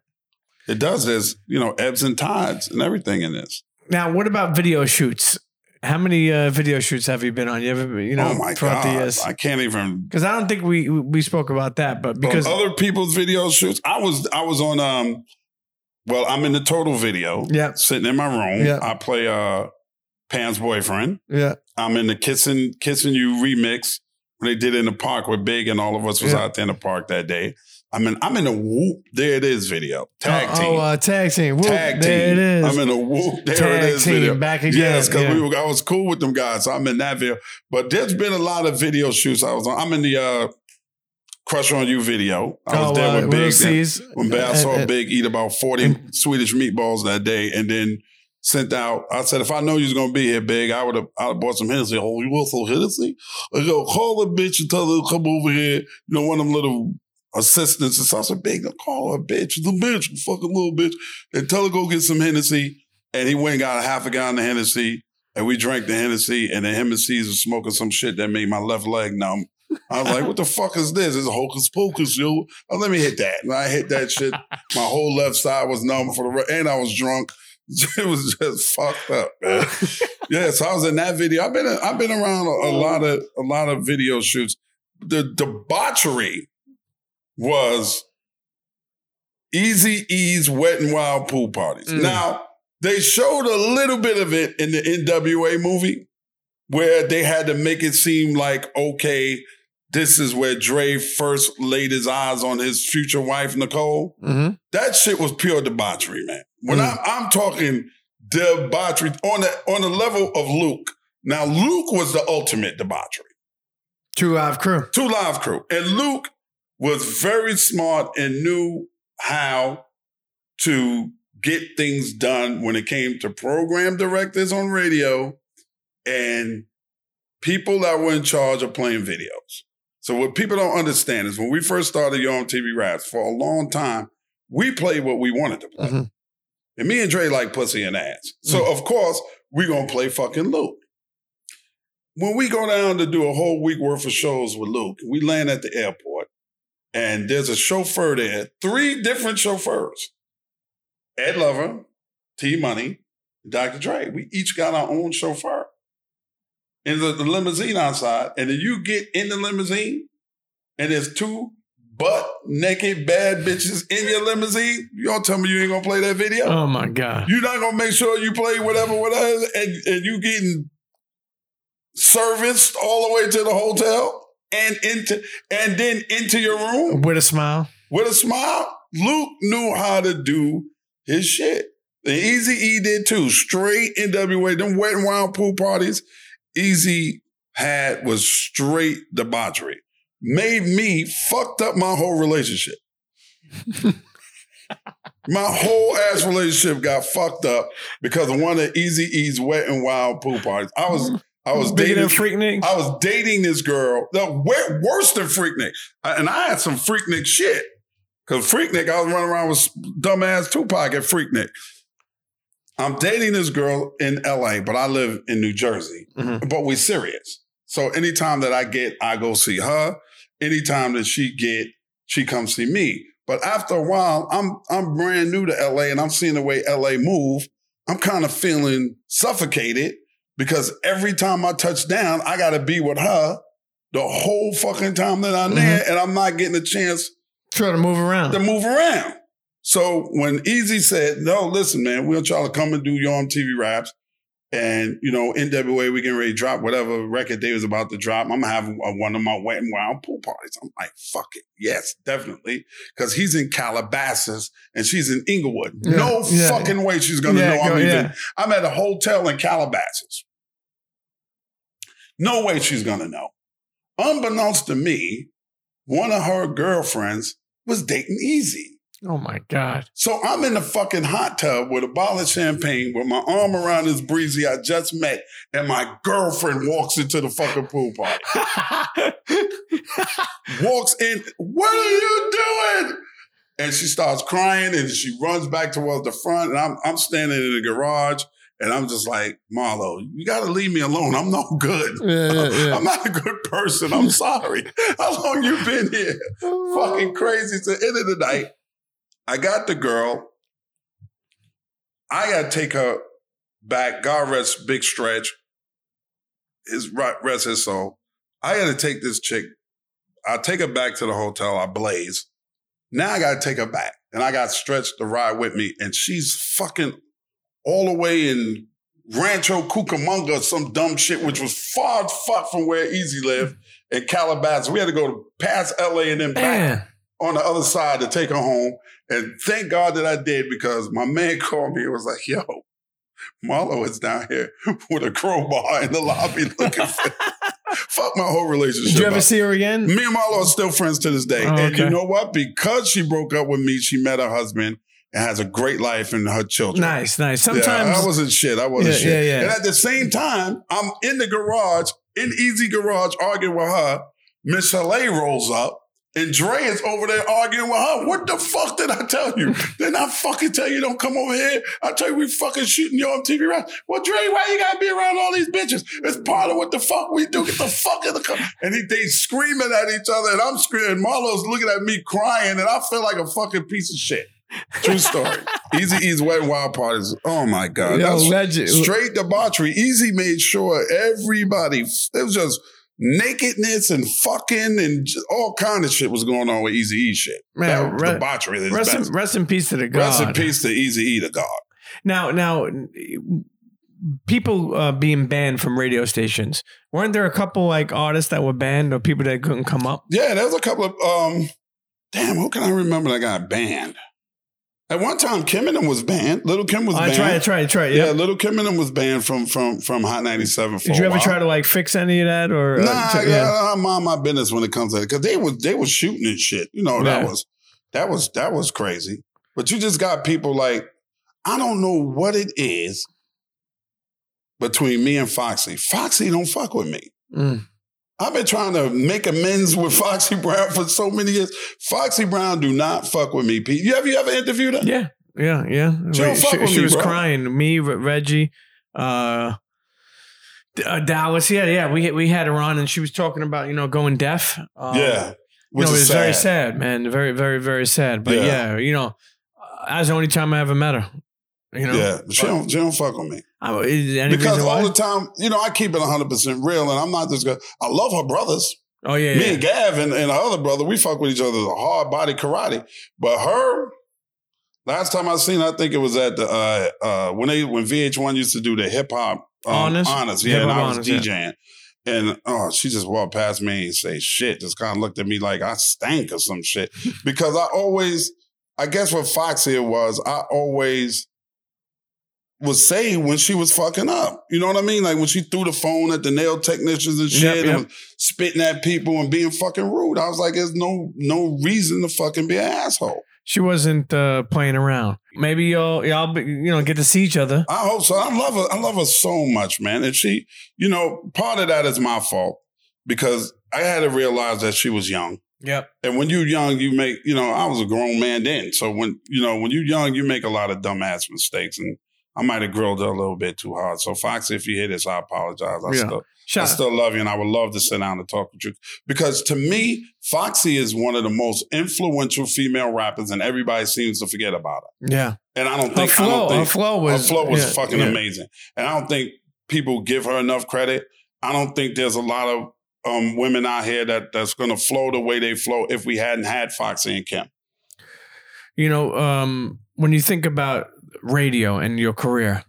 It does. There's you know ebbs and tides and everything in this. Now, what about video shoots? How many uh, video shoots have you been on? You ever, you know, oh my god, the? I can't even. Because I don't think we we spoke about that, but Because other people's video shoots, I was I was on. um Well, I'm in the total video. yeah, Sitting in my room, Yeah. I play uh Pam's boyfriend. yeah, I'm in the kissing kissing you remix when they did it in the park with Big and all of us was Yeah. out there in the park that day. I'm in I'm in a whoop. There it is video tag team. Oh, uh, tag team. Whoop, Tag there team. it is. I'm in a whoop. There it is. tag it is. team Video. back again. Yes, because yeah. we were, I was cool with them guys. So I'm in that video. But there's been a lot of video shoots I was on. I'm in the uh, Crush on You video. I was oh, there uh, with Little Big. C's. When I saw Uh, uh, Big eat about 40 Swedish meatballs that day and then sent out, I said, if I know you was going to be here, Big, I would have I bought some Hennessy. Oh, you want some Hennessy? I go, call the bitch and tell her to come over here. You know, one of them little assistants. And so I said, Big, don't call her a bitch. The bitch, fucking little bitch. And tell her go get some Hennessy. And he went and got a half a gallon of Hennessy. And we drank the Hennessy. And then him and Caesar smoking some shit that made my left leg numb. I was like, what the fuck is this? It's hocus pocus, yo. Oh, let me hit that. And I hit that shit. My whole left side was numb for the re- and I was drunk. It was just fucked up, man. yeah, so I was in that video. I've been I've been around a, a lot of a lot of video shoots. The debauchery was Eazy-E's wet and wild pool parties. Mm. Now they showed a little bit of it in the NWA movie where they had to make it seem like okay, this is where Dre first laid his eyes on his future wife Nicole. Mhm. That shit was pure debauchery, man. When Mm. I'm, I'm talking debauchery on the on the level of Luke. Now Luke was the ultimate debauchery. Two Live Crew. Two live crew, and Luke was very smart and knew how to get things done when it came to program directors on radio and people that were in charge of playing videos. So what people don't understand is when we first started Yo MTV Raps, for a long time, we played what we wanted to play. Mhm. And me and Dre like pussy and ass. So of course, we gonna play fucking Luke. When we go down to do a whole week worth of shows with Luke, we land at the airport and there's a chauffeur there, three different chauffeurs. Ed Lover, T Money, Dr. Dre. We each got our own chauffeur in the, the limousine outside. And then you get in the limousine and there's two butt naked bad bitches in your limousine. Don't tell me you ain't gonna play that video. Oh my God. You're not gonna make sure you play whatever, whatever, and, and you getting serviced all the way to the hotel and into and then into your room With a smile. with a smile. Luke knew how to do his shit. And Easy E did too. Straight NWA, them wet and wild pool parties. Eazy had was straight debauchery. Made me fucked up my whole relationship. my whole ass relationship got fucked up because of one of Eazy-E's wet and wild pool parties. I was I was Bigger dating Freaknik. I was dating this girl. The way, worse than Freaknik. And I had some Freaknik shit. Cause Freaknik, I was running around with dumbass Tupac at Freaknik. I'm dating this girl in LA, but I live in New Jersey. Mhm. But we serious. So anytime that I get, I go see her. Anytime that she get, she comes see me. But after a while, I'm I'm brand new to LA and I'm seeing the way LA move. I'm kind of feeling suffocated because every time I touch down, I gotta be with her the whole fucking time that I'm there, mm-hmm. and I'm not getting a chance Try to move around. to move around. So when Eazy said, "No, listen, man, we'll try to come and do your MTV Raps," and you know, NWA, we getting ready to drop whatever record they was about to drop. I'm gonna have a- one of my wet and wild pool parties. I'm like, "Fuck it, yes, definitely," because he's in Calabasas and she's in Inglewood. Yeah, no yeah. fucking way she's gonna Yeah, know I'm even. I'm at a hotel in Calabasas. No way she's gonna know. Unbeknownst to me, one of her girlfriends was dating Eazy. Oh my God. So I'm in the fucking hot tub with a bottle of champagne with my arm around this breezy I just met, and my girlfriend walks into the fucking pool party. Walks in, what are you doing? And she starts crying and she runs back towards the front. And I'm I'm standing in the garage and I'm just like, Marlo, you gotta leave me alone. I'm no good. Yeah, yeah, yeah. I'm not a good person. I'm sorry. How long you been here? Oh. fucking crazy. It's the end of the night. I got the girl. I gotta take her back. God rest Big Stretch. His rest his soul. I gotta take this chick. I take her back to the hotel. I blaze. Now I gotta take her back, and I got stretched to ride with me, and she's fucking all the way in Rancho Cucamonga, some dumb shit, which was far as fuck from where Eazy lived in Calabasas. We had to go past LA and then back Man. on the other side to take her home. And thank God that I did because my man called me and was like, yo, Marlo is down here with a crowbar in the lobby looking for Fuck my whole relationship. Did you ever up. see her again? Me and Marlo are still friends to this day. Oh, And you know what? Because she broke up with me, she met her husband and has a great life and her children. Nice, nice. Yeah, Sometimes I wasn't shit. I wasn't Yeah, shit. yeah, yeah. And at the same time, I'm in the garage, in Eazy Garage, arguing with her. Miss rolls up, and Dre is over there arguing with her. What the fuck did I tell you? Didn't I fucking tell you don't come over here? I tell you we fucking shooting you on TV right? Well, Dre, why you gotta be around all these bitches? It's part of what the fuck we do. Get the fuck in the car. And he, they screaming at each other, and I'm screaming. Marlo's looking at me crying, and I feel like a fucking piece of shit. True story. Eazy-E's Wet Wild Parties. Oh my God. Yo, That's legend. straight debauchery. Eazy made sure everybody, it was just nakedness and fucking and just all kind of shit was going on with Easy E shit. Man, That re- debauchery. rest in, rest in peace to the God. Rest in peace to Easy E, the God. Now, now, people uh, being banned from radio stations. Weren't there a couple like artists that were banned or people that couldn't come up? Yeah, there was a couple of, um, damn, who can I remember that got banned? At one time, Kim and them was banned. Little Kim was I banned. tried, try it, try it. Yeah, Yeah. Little Kim and them was banned from from from Hot 97 Did a you ever while. try to like fix any of that or? uh, Nah, t- I, I mind my business when it comes to it because they was they was shooting and shit. You know that Yeah. was that was that was crazy. But you just got people like I don't know what it is between me and Foxy. Foxy don't fuck with me. Mm. I've been trying to make amends with Foxy Brown for so many years. Foxy Brown do not fuck with me. Pete, you ever you ever interviewed her? Yeah, yeah, yeah. She don't Wait, fuck she, she me, was bro. crying. Me, Reggie, uh, uh, Dallas. Yeah, yeah. We we had her on, and she was talking about you know going deaf. Um, yeah, you which know, it was sad. very sad, man. Very, very, very sad. But Yeah. yeah, you know, uh, that's the only time I ever met her. You know, Yeah, she don't she don't fuck with me. I, because all the time, you know, I keep it 100% real, and I'm not just going I love her brothers. oh yeah, Me yeah. and Gav and, and her other brother, we fuck with each other The hard body karate. But her, last time I seen her, I think it was at the, uh, uh, when they when VH1 used to do the hip hop um, Honest? honest, yeah, and I was honest, yeah. DJing. And oh, she just walked past me and say shit, just kind of looked at me like I stank or some shit. because I always, I guess what Foxy it was, I always was saying when she was fucking up. You know what I mean? Like when she threw the phone at the nail technicians and shit Yep, and yep. was spitting at people and being fucking rude. I was like, there's no no reason to fucking be an asshole. She wasn't uh, playing around. Maybe y'all y'all be, you know get to see each other. I hope so. I love her. I love her so much, man. And she, you know, part of that is my fault because I had to realize that she was young. Yep. And when you're young, you make, you know, I was a grown man then. So when, you know, when you're young, you make a lot of dumbass mistakes. And I might have grilled her a little bit too hard. So Foxy, if you hear this, I apologize. I Yeah. still I still love you, and I would love to sit down and talk with you because to me, Foxy is one of the most influential female rappers, and everybody seems to forget about her. Yeah. And I don't Her think I flow, don't think her flow was her flow was yeah, fucking yeah. amazing, and I don't think people give her enough credit. I don't think there's a lot of um, women out here that that's going to flow the way they flow if we hadn't had Foxy and Kim. You know, um, when you think about radio and your career,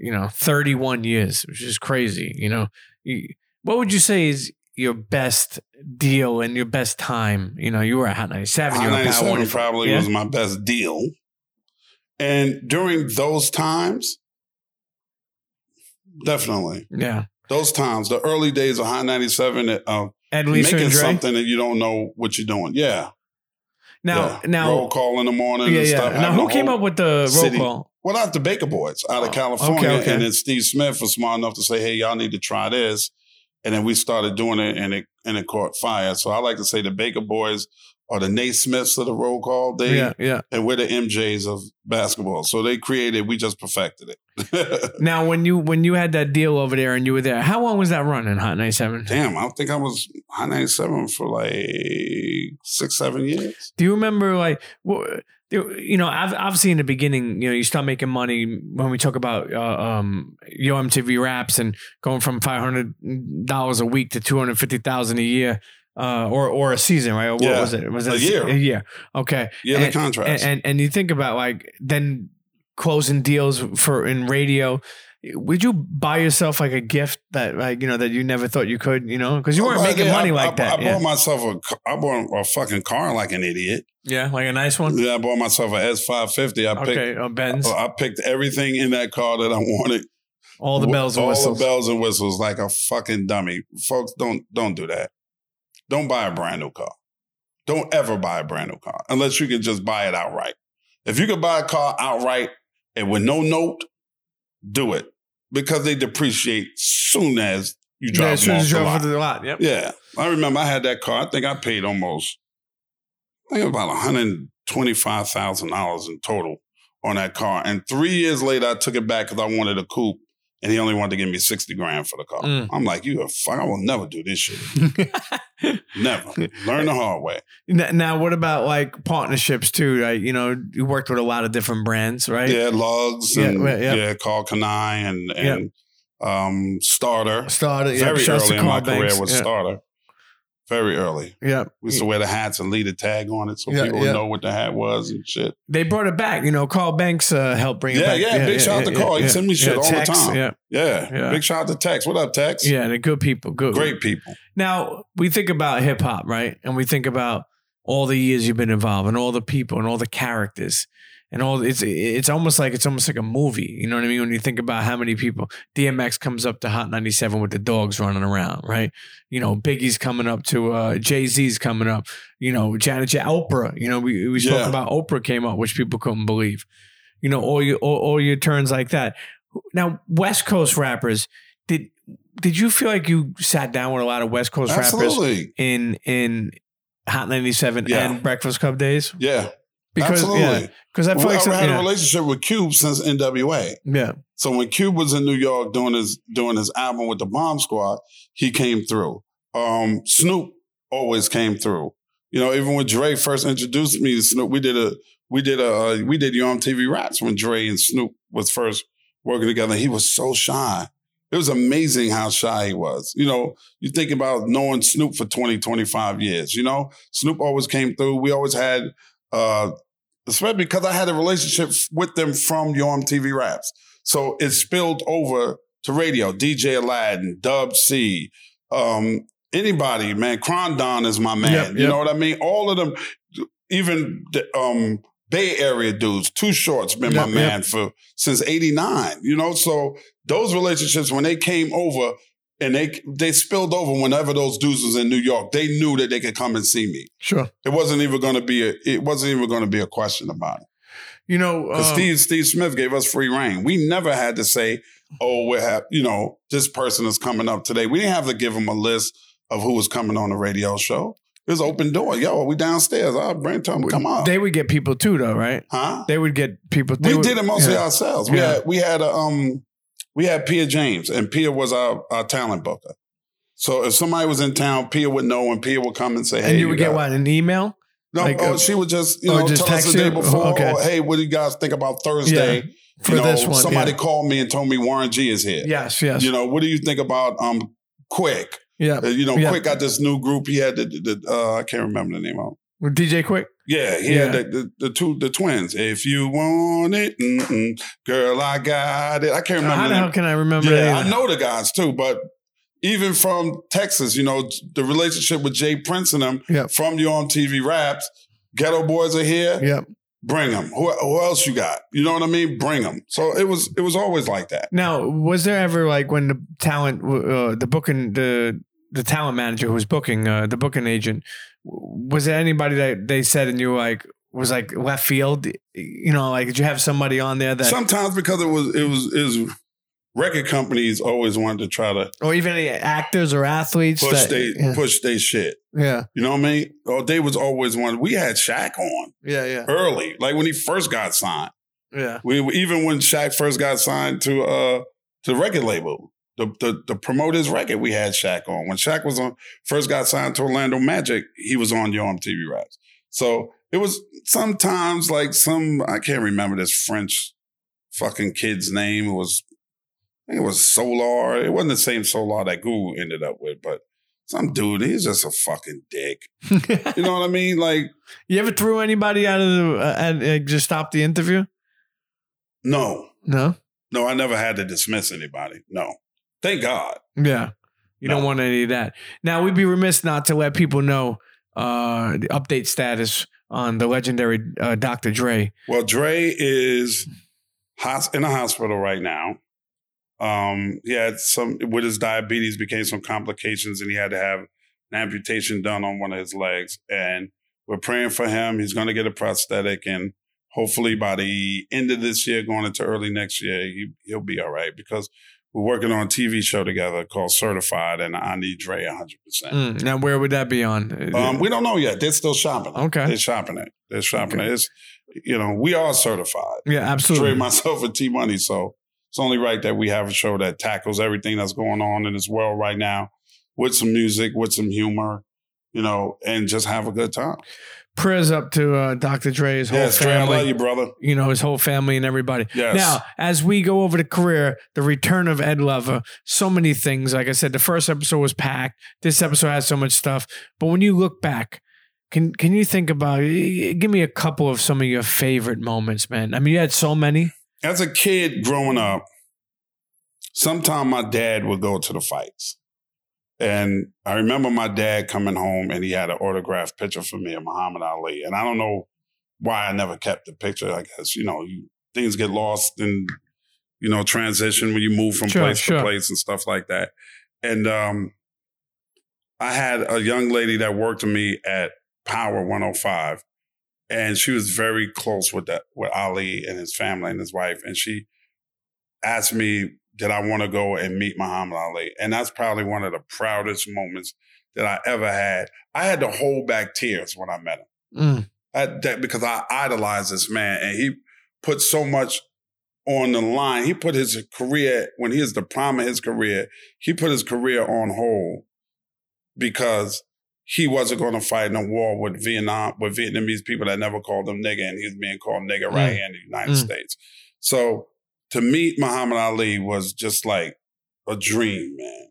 you know, 31 years, which is crazy, you know, you, what would you say is your best deal and your best time? You know, you were at Hot 97, you were at Power 97 One. probably Yeah? was my best deal. And during those times, definitely Yeah. those times, the early days of Hot 97, uh, Ed Lisa making something that you don't know what you're doing. Yeah. Now, yeah. now, roll call in the morning yeah, and yeah. Now, who came up with the roll city. call? Well, that's the Baka Boyz out Oh, of California. okay, okay. And then Steve Smith was smart enough to say, hey, y'all need to try this. And then we started doing it and it and it caught fire. So I like to say the Baka Boyz are the Naismiths of the roll call. They Yeah, yeah. and we're the MJs of basketball. So they created, we just perfected it. Now, when you when you had that deal over there and you were there, how long was that run in Hot 97? Damn, I don't think I was Hot 97 for like six, seven years. Do you remember like what? You know, I've obviously in the beginning, you know, you start making money when we talk about uh, um, Yo MTV Raps and going from five hundred dollars a week to two hundred fifty thousand a year, uh, or or a season, right? What Yeah. was it? Was it A year. A year. Okay. Yeah, And- contracts. And, and and you think about like then closing deals for in radio. Would you buy yourself like a gift that like you know that you never thought you could, you know, because you weren't Oh, making yeah, money I, like I, that. I yeah. bought myself a, I bought a fucking car like an idiot. yeah, like a nice one. Yeah, I bought myself a S550. I picked Okay, uh, Benz, I picked everything in that car that I wanted. all the bells and all whistles. the bells and whistles, like a fucking dummy. Folks, don't don't do that. Don't buy a brand new car. Don't ever buy a brand new car unless you can just buy it outright. If you can buy a car outright and with no note, do it because they depreciate soon as you drive yeah, as soon as off you the lot. the lot. Yep. Yeah, I remember I had that car. I think I paid almost, I think about one hundred twenty-five thousand dollars in total on that car. And three years later, I took it back because I wanted a coupe, and he only wanted to give me sixty grand for the car. Mm. I'm like, you a fuck? I will never do this shit. never. Learn the hard way. Now, what about like partnerships too? Right? You know, you worked with a lot of different brands, right? Yeah, Lugz Yeah, and right, yeah, yeah. Karl Kani and and um, Starter. Started yeah, Very early in my Carl career Banks. was yeah. Starter. Very early. Yeah. We used to wear the hats and leave the tag on it so Yeah, people yeah. would know what the hat was and shit. They brought it back. You know, Carl Banks uh, helped bring it Yeah, back. yeah, yeah, big shout out to Carl. He send me shit all the time. Yeah, Yeah. Yeah. Big shout out to Tex. What up, Tex? yeah, they're good people. Good, Great people. Now we think about hip hop, right? And we think about all the years you've been involved, and all the people, and all the characters, and all. It's it's almost like it's almost like a movie. You know what I mean? When you think about how many people, DMX comes up to Hot ninety seven with the dogs running around, right? You know, Biggie's coming up to uh, Jay Z's coming up. You know, Janet, J- Oprah. You know, we we spoke Yeah. about Oprah came up, which people couldn't believe. You know, all your all, all your turns like that. Now, West Coast rappers did. Did you feel like you sat down with a lot of West Coast rappers Absolutely. in in Hot 97 Yeah. and Breakfast Club days? Yeah. Because Absolutely. yeah, because I feel Well, like I had yeah, a relationship with Cube since NWA. yeah, So when Cube was in New York doing his doing his album with the Bomb Squad, he came through. Um, Snoop always came through. You know, even when Dre first introduced me to Snoop, we did a we did a uh, we did MTV Raps when Dre and Snoop was first working together. He was so shy. It was amazing how shy he was. You know, you think about knowing Snoop for 20, 25 years, you know? Snoop always came through. We always had uh especially because I had a relationship with them from Yo MTV Raps. So it spilled over to radio. DJ Aladdin, Dub C, um, anybody, man. Crondon is my man. Yep, You know what I mean? All of them, even the um, Bay Area dudes, Too Shorts been my Yep, yep. man for since 89. You know, so those relationships when they came over and they they spilled over whenever those dudes was in New York, they knew that they could come and see me. sure. It wasn't even going to be a. It wasn't even going to be a question about it. You know, um, Steve Steve Smith gave us free reign. We never had to say, "Oh, we have you know this person is coming up today." We didn't have to give them a list of who was coming on the radio show. It was open door. Yo, we downstairs. I'll bring them. Come on, they would get people too, though, right? huh? They would get people. they We would- did it mostly yeah. ourselves. We Yeah. had we had a um we had Pia James, and Pia was our, our talent booker. So if somebody was in town, Pia would know, and Pia would come and say, "Hey, and you would get got- what an email? No, like, oh, uh, she would just you know just tell us text the day you? before. Okay. or, hey, what do you guys think about Thursday? For you know, this one, somebody yeah. called me and told me Warren G is here. Yes, yes, You know, what do you think about um Quik? yeah. Uh, you know, Yeah. Quik got this new group. He had the, the, uh, I can't remember the name of. 'em. With DJ Quik. Yeah, he Yeah. had the, the, the two the twins. If you want it, mm-mm, girl, I got it. I can't remember. How the hell can I remember? Yeah, I know the guys too, but even from Texas, you know, the relationship with J. Prince and them Yep. from your on TV raps, Geto Boys are here. Yep. Bring them. Who, who else you got? You know what I mean? Bring them. So it was it was always like that. Now, was there ever like when the talent, uh, the booking, the the talent manager who was booking, uh, the booking agent, was there anybody that they said and you were like was like left field? You know, like did you have somebody on there that, Sometimes because it was it was was record companies always wanted to try to or even actors or athletes push that, they yeah, push they shit. yeah, You know what I mean? Or they was always one. We had Shaq on yeah, yeah, early, like when he first got signed. yeah. We even when Shaq first got signed to uh to the record label, the the to promote his record, we had Shaq on. When Shaq was on first got signed to Orlando Magic, he was on Yo MTV Raps. So it was sometimes like some I can't remember this French fucking kid's name. It was I think it was Solar. It wasn't the same Solar that Guru ended up with, but some dude, he's just a fucking dick. You know what I mean? Like, you ever threw anybody out of the uh, and uh, just stopped the interview? no, No. no, I never had to dismiss anybody. No. Thank God. Yeah. You don't want any of that. Now we'd be remiss not to let people know uh the update status on the legendary uh, Dr. Dre. Well, Dre is in a hospital right now. Um, he had some with his diabetes became some complications, and he had to have an amputation done on one of his legs. And we're praying for him. He's going to get a prosthetic, and hopefully by the end of this year, going into early next year, he, he'll be all right because we're working on a TV show together called Certified, and I need Dre 100. percent Mm, now where would that be on? Um, we don't know yet. They're still shopping. it. Okay. they're shopping it. They're shopping it. It's you know we are certified. yeah, absolutely. Dre, myself, and T Money. So it's only right that we have a show that tackles everything that's going on in this world right now with some music, with some humor, you know, and just have a good time. Prayers up to uh, Dr. Dre, his whole Yes, Dre, I family. love you, brother. you know, his whole family and everybody. Yes. Now, as we go over the career, the return of Ed Lover, so many things. Like I said, the first episode was packed. This episode has so much stuff. But when you look back, can can you think about? Give me a couple of some of your favorite moments, man. I mean, you had so many. As a kid growing up, sometime my dad would go to the fights. And I remember my dad coming home and he had an autographed picture for me of Muhammad Ali. And I don't know why I never kept the picture. I guess, you know, you, things get lost in, you know, transition when you move from Sure, place sure. to place and stuff like that. And um, I had a young lady that worked with me at Power 105. And she was very close with that with Ali and his family and his wife. And she asked me, did I want to go and meet Muhammad Ali? And that's probably one of the proudest moments that I ever had. I had to hold back tears when I met him. Mm. I, that, because I idolized this man and he put so much on the line. He put his career, when he was the prime of his career, he put his career on hold because he wasn't going to fight in a war with Vietnam, with Vietnamese people that never called him nigger, and he was being called nigger right here in the United Mm. States. So to meet Muhammad Ali was just like a dream, man.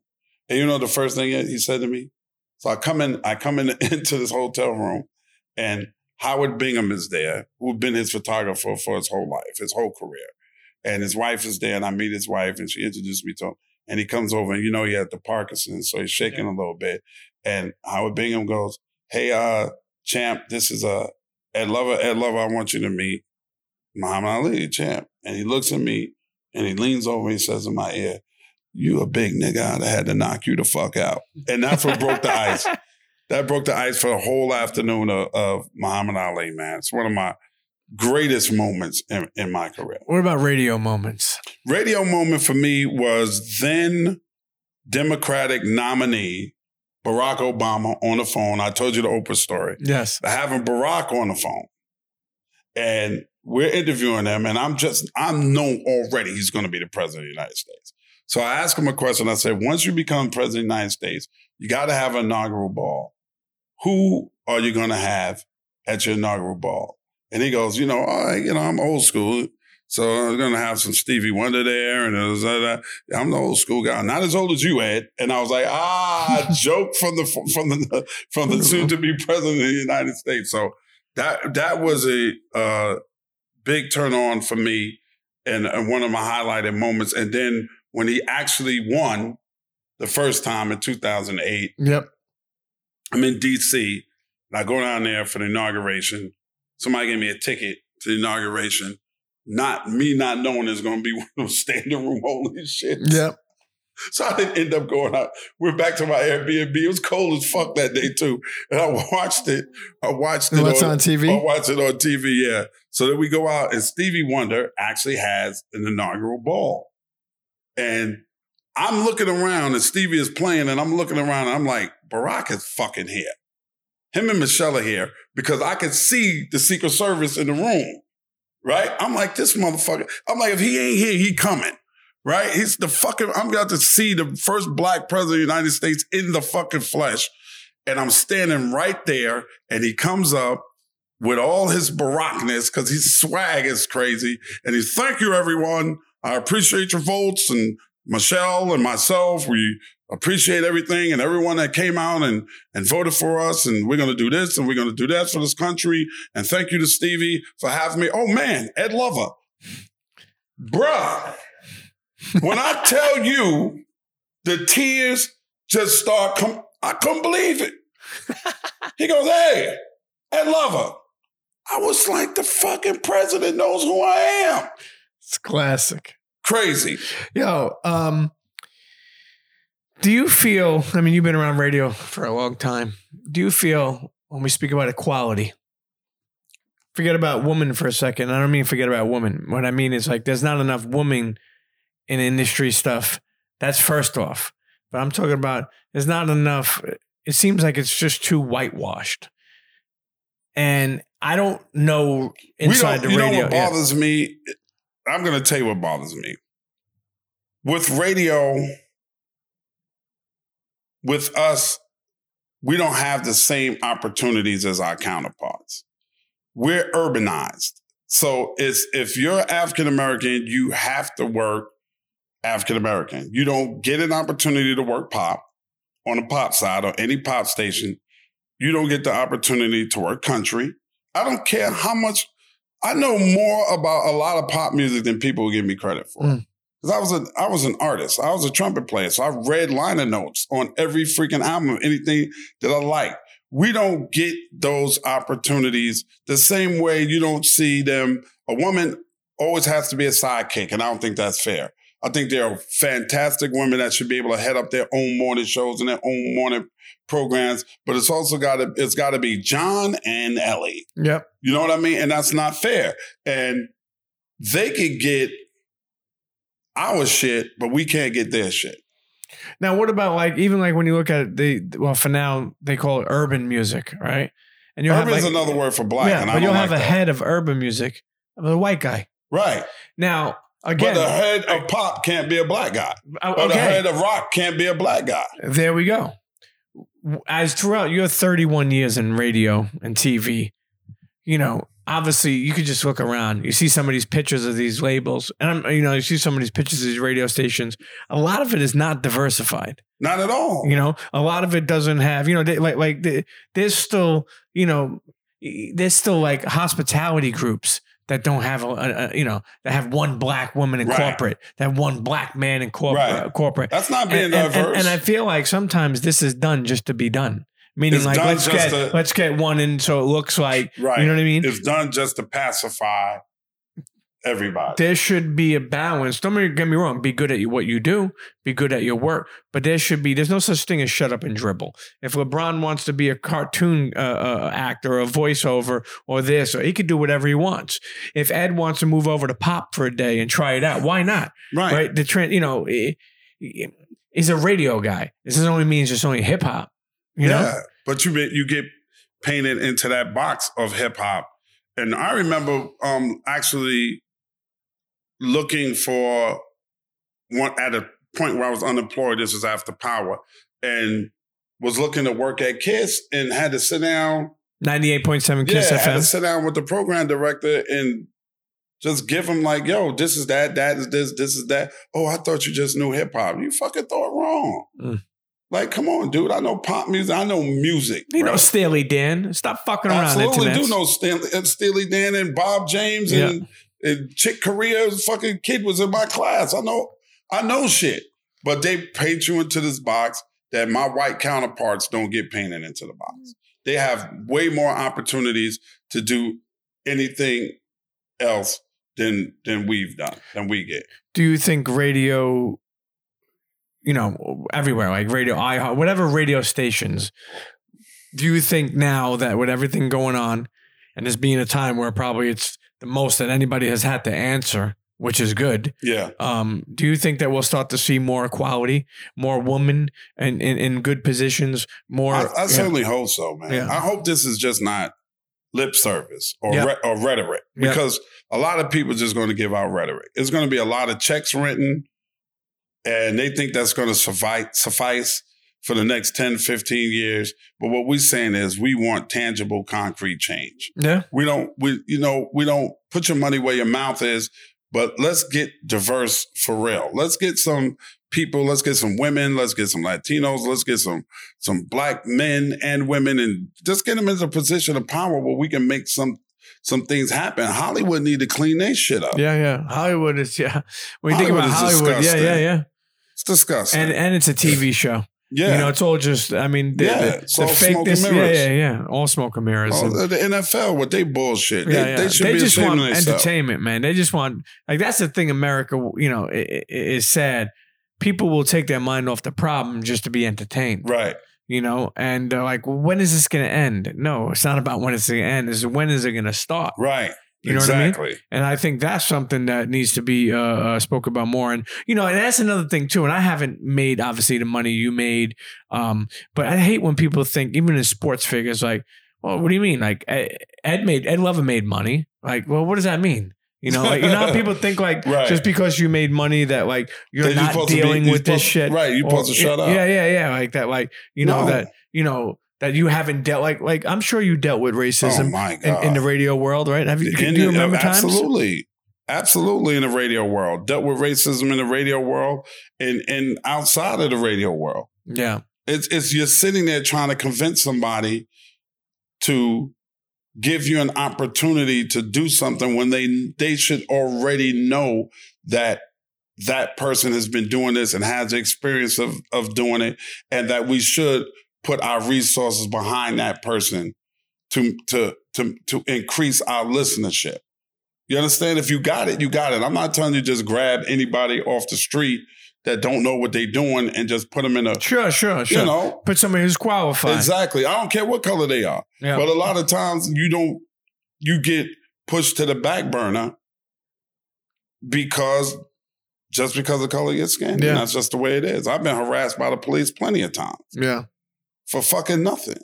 And you know the first thing he said to me? So I come in, I come in into this hotel room, and Howard Bingham is there, who'd been his photographer for his whole life, his whole career. And his wife is there, and I meet his wife, and she introduced me to him. And he comes over, and you know he had the Parkinson's, so he's shaking a little bit. And Howard Bingham goes, "Hey, uh, champ, this is uh, Ed Lover. Ed Lover, I want you to meet Muhammad Ali, champ." And he looks at me, and he leans over, and he says in my ear, "You a big nigga? I'd had to knock you the fuck out." And that's what broke the ice. That broke the ice for the whole afternoon of, of Muhammad Ali, man. It's one of my greatest moments in, in my career. What about radio moments? Radio moment for me was then Democratic nominee Barack Obama on the phone. I told you the Oprah story. Yes. Having Barack on the phone. And we're interviewing him, and I'm just, I know already he's going to be the president of the United States. So I asked him a question. I said, once you become president of the United States, you got to have an inaugural ball. Who are you going to have at your inaugural ball? And he goes, you know, oh, you know, I'm old school. So I'm going to have some Stevie Wonder there. And uh, I'm the old school guy, not as old as you, Ed. And I was like, ah, joke from the, from the, from the soon to be president of the United States. So that, that was a, uh, big turn on for me and, and one of my highlighted moments. And then when he actually won the first time in 2008, Yep. I'm in DC and I go down there for the inauguration. Somebody gave me a ticket to the inauguration. Not me not knowing it's going to be one of those standing room holy shit. Yep. So I didn't end up going out. We're back to my Airbnb. It was cold as fuck that day too. And I watched it. I watched it. What's on TV? I watched it on TV, yeah. So then we go out and Stevie Wonder actually has an inaugural ball. And I'm looking around and Stevie is playing and I'm looking around and I'm like, Barack is fucking here. Him and Michelle are here because I can see the Secret Service in the room. Right? I'm like, this motherfucker. I'm like, if he ain't here, he coming. Right? He's the fucking, I'm about to see the first black president of the United States in the fucking flesh. And I'm standing right there and he comes up with all his barackness because his swag is crazy. And he's, thank you, everyone. I appreciate your votes and Michelle and myself. We appreciate everything and everyone that came out and, and voted for us. And we're going to do this and we're going to do that for this country. And thank you to Stevie for having me. Oh man, Ed Lover. Bruh, when I tell you the tears just start come, I couldn't believe it. he goes, hey, I love her. I was like, the fucking president knows who I am. It's classic. Crazy. Yo, um, do you feel, I mean, you've been around radio for a long time. Do you feel when we speak about equality, forget about woman for a second. I don't mean forget about woman. What I mean is like there's not enough women in industry stuff. That's first off. But I'm talking about there's not enough. It seems like it's just too whitewashed. And I don't know inside don't, the radio. You know what yeah. bothers me? I'm going to tell you what bothers me. With radio, with us, we don't have the same opportunities as our counterparts. We're urbanized. So it's if you're African American, you have to work African American. You don't get an opportunity to work pop on a pop side or any pop station. You don't get the opportunity to work country. I don't care how much I know more about a lot of pop music than people give me credit for. Mm. Because I was a I was an artist. I was a trumpet player. So I read liner notes on every freaking album, anything that I like. We don't get those opportunities the same way you don't see them. A woman always has to be a sidekick, and I don't think that's fair. I think there are fantastic women that should be able to head up their own morning shows and their own morning programs, but it's also got to it's got to be John and Ellie. Yep. You know what I mean? And that's not fair. And they could get our shit, but we can't get their shit. Now, what about like even like when you look at the well, for now they call it urban music, right? And you'll Urban's have like, another word for black, yeah, and I but don't you'll like have a that. head of urban music, of a white guy. right. Now, again, but the head of pop can't be a black guy, uh, or the head of rock can't be a black guy. there we go. As throughout your 31 years in radio and TV, you know, obviously you could just look around. You see some of these pictures of these labels, and I'm, you know, you see some of these pictures of these radio stations. A lot of it is not diversified. Not at all. You know, a lot of it doesn't have, you know, they, like like the, there's still, you know, there's still like hospitality groups that don't have a, a, a you know that have one black woman in Right. corporate, that one black man in corporate. Right. Uh, corporate. That's not being And, and, diverse. and, and I feel like sometimes this is done just to be done. Meaning, It's like let's get let's get one in so it looks like right. you know what I mean. It's done just to pacify everybody. there should be a balance. Don't get me wrong. Be good at what you do. Be good at your work. But there should be. There's no such thing as shut up and dribble. If LeBron wants to be a cartoon uh, uh, actor, a voiceover, or this, or he could do whatever he wants. If Ed wants to move over to pop for a day and try it out, why not? right. Right? The trend. You know, he- he- he's a radio guy. This doesn't only means just only hip hop. You know. yeah. But you get you get painted into that box of hip hop. And I remember um actually looking for one at a point where I was unemployed. This was after Power, and was looking to work at Kiss, and had to sit down. Ninety-eight point seven Kiss yeah, had to FM. sit down with the program director and just give him like, "Yo, this is that, that is this, this is that." Oh, I thought you just knew hip hop. You fucking thought wrong. Mm. Like, come on, dude. I know pop music. I know music. You know, bro. Steely Dan. Stop fucking around. Absolutely do know Stanley, uh, Steely Dan and Bob James and, and Chick Corea's fucking kid was in my class. I know, I know shit. But they paint you into this box that my white counterparts don't get painted into the box. They have way more opportunities to do anything else than than we've done, than we get. Do you think radio, you know, everywhere, like radio, iHeart, whatever radio stations, do you think now that with everything going on and this being a time where probably it's most that anybody has had to answer, which is good, Yeah. um, do you think that we'll start to see more equality, more women in, in, in good positions, more? I, I yeah. certainly hope so, man. Yeah. I hope this is just not lip service or Yeah. re- or rhetoric because a lot of people just going to give out rhetoric. It's going to be a lot of checks written, and they think that's going to suffice suffice for the next 10, 15 years. But what we're saying is we want tangible, concrete change. Yeah. We don't, we you know, we don't put your money where your mouth is. But let's get diverse for real. Let's get some people. Let's get some women. Let's get some Latinos. Let's get some some black men and women, and just get them into a position of power where we can make some some things happen. Hollywood need to clean their shit up. Yeah. Yeah. Hollywood is, yeah. When you think about Hollywood is Hollywood, yeah, yeah, yeah. It's disgusting. And, and it's a TV show. Yeah, You know, it's all just. I mean, the, Yeah, the, the all smoke and fakeness. Yeah, mirrors. yeah, yeah. All smoke and mirrors. Oh, and- the NFL what they bullshit. yeah, they, yeah. they should be just want entertainment, man. They just want like that's the thing. America, you know, is sad. People will take their mind off the problem just to be entertained. Right. You know, and like, when is this going to end? No, it's not about when it's going to end. It's when is it going to start? Right. You know what I mean? exactly. And I think that's something that needs to be uh, uh, spoke about more. And you know, and that's another thing too. And I haven't made obviously the money you made, um, but I hate when people think, even in sports figures, like, well, what do you mean? Like Ed, made Ed Lover made money. Like, well, what does that mean? You know, like you know how people think like Right. just because you made money that like you're That you're not be- dealing with this supposed- shit. right, you're supposed to shut up. Yeah, yeah, yeah. Like that, like you know No. that you know that you haven't dealt like like I'm sure you dealt with Oh racism my in, in the radio world, right? Have you? In do you remember uh, times? absolutely absolutely in the radio world dealt with racism in the radio world and and outside of the radio world Yeah. it's it's you're sitting there trying to convince somebody to give you an opportunity to do something when they they should already know that that person has been doing this and has the experience of of doing it and that we should put our resources behind that person to to to to increase our listenership. You understand? If you got it, you got it. I'm not telling you just grab anybody off the street that don't know what they're doing and just put them in a Sure, sure, sure. you know Put somebody who's qualified. exactly. I don't care what color they are, Yeah. but a lot of times you don't you get pushed to the back burner because just because of color of your skin. Yeah. And that's just the way it is. I've been harassed by the police plenty of times yeah. For fucking nothing.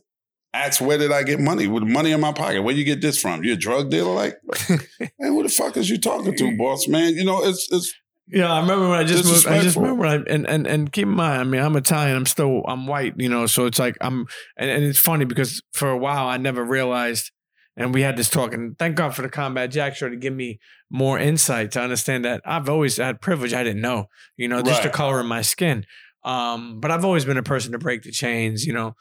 Ask where did I get money? With money in my pocket. Where you get this from? You a drug dealer? Like, man, who the fuck is you talking to, boss man? You know, it's it's Yeah, I remember when I just moved. I just remember I and, and and keep in mind, I mean, I'm Italian. I'm still I'm white, you know. So it's like I'm, and, and it's funny because for a while I never realized, and we had this talk, and thank God for the Combat Jack show to give me more insight to understand that I've always had privilege I didn't know, you know, just the color of my skin. Um, but I've always been a person to break the chains, you know.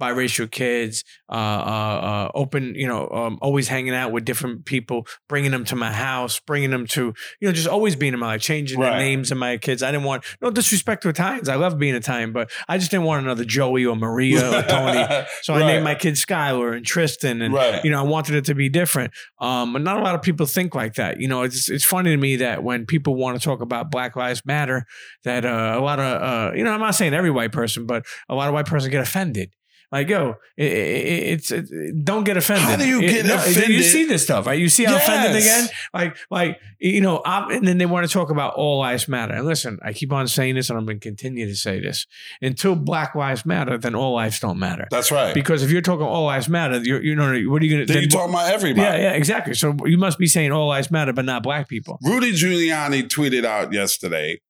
Biracial kids, uh, uh, uh, open, you know, um, always hanging out with different people, bringing them to my house, bringing them to, you know, just always being in my life, changing the names of my kids. I didn't want no disrespect to Italians. I love being Italian, but I just didn't want another Joey or Maria or Tony. So I named my kids Skylar and Tristan, and Right. you know, I wanted it to be different. Um, and not a lot of people think like that. You know, it's it's funny to me that when people want to talk about Black Lives Matter, that uh, a lot of uh, you know, I'm not saying every white person, but a lot of white person get offended. Like, yo, it, it, it's it, don't get offended. How do you get no, You see this stuff, right? You see how offended Yes. get. Like, like you know, I'm, and then they want to talk about all lives matter. And listen, I keep on saying this, and I'm going to continue to say this until Black Lives Matter, then all lives don't matter. That's right. Because if you're talking all lives matter, you're, you know, what are you going to? then you talking about everybody. Yeah, yeah, exactly. So you must be saying all lives matter, but not black people. Rudy Giuliani tweeted out yesterday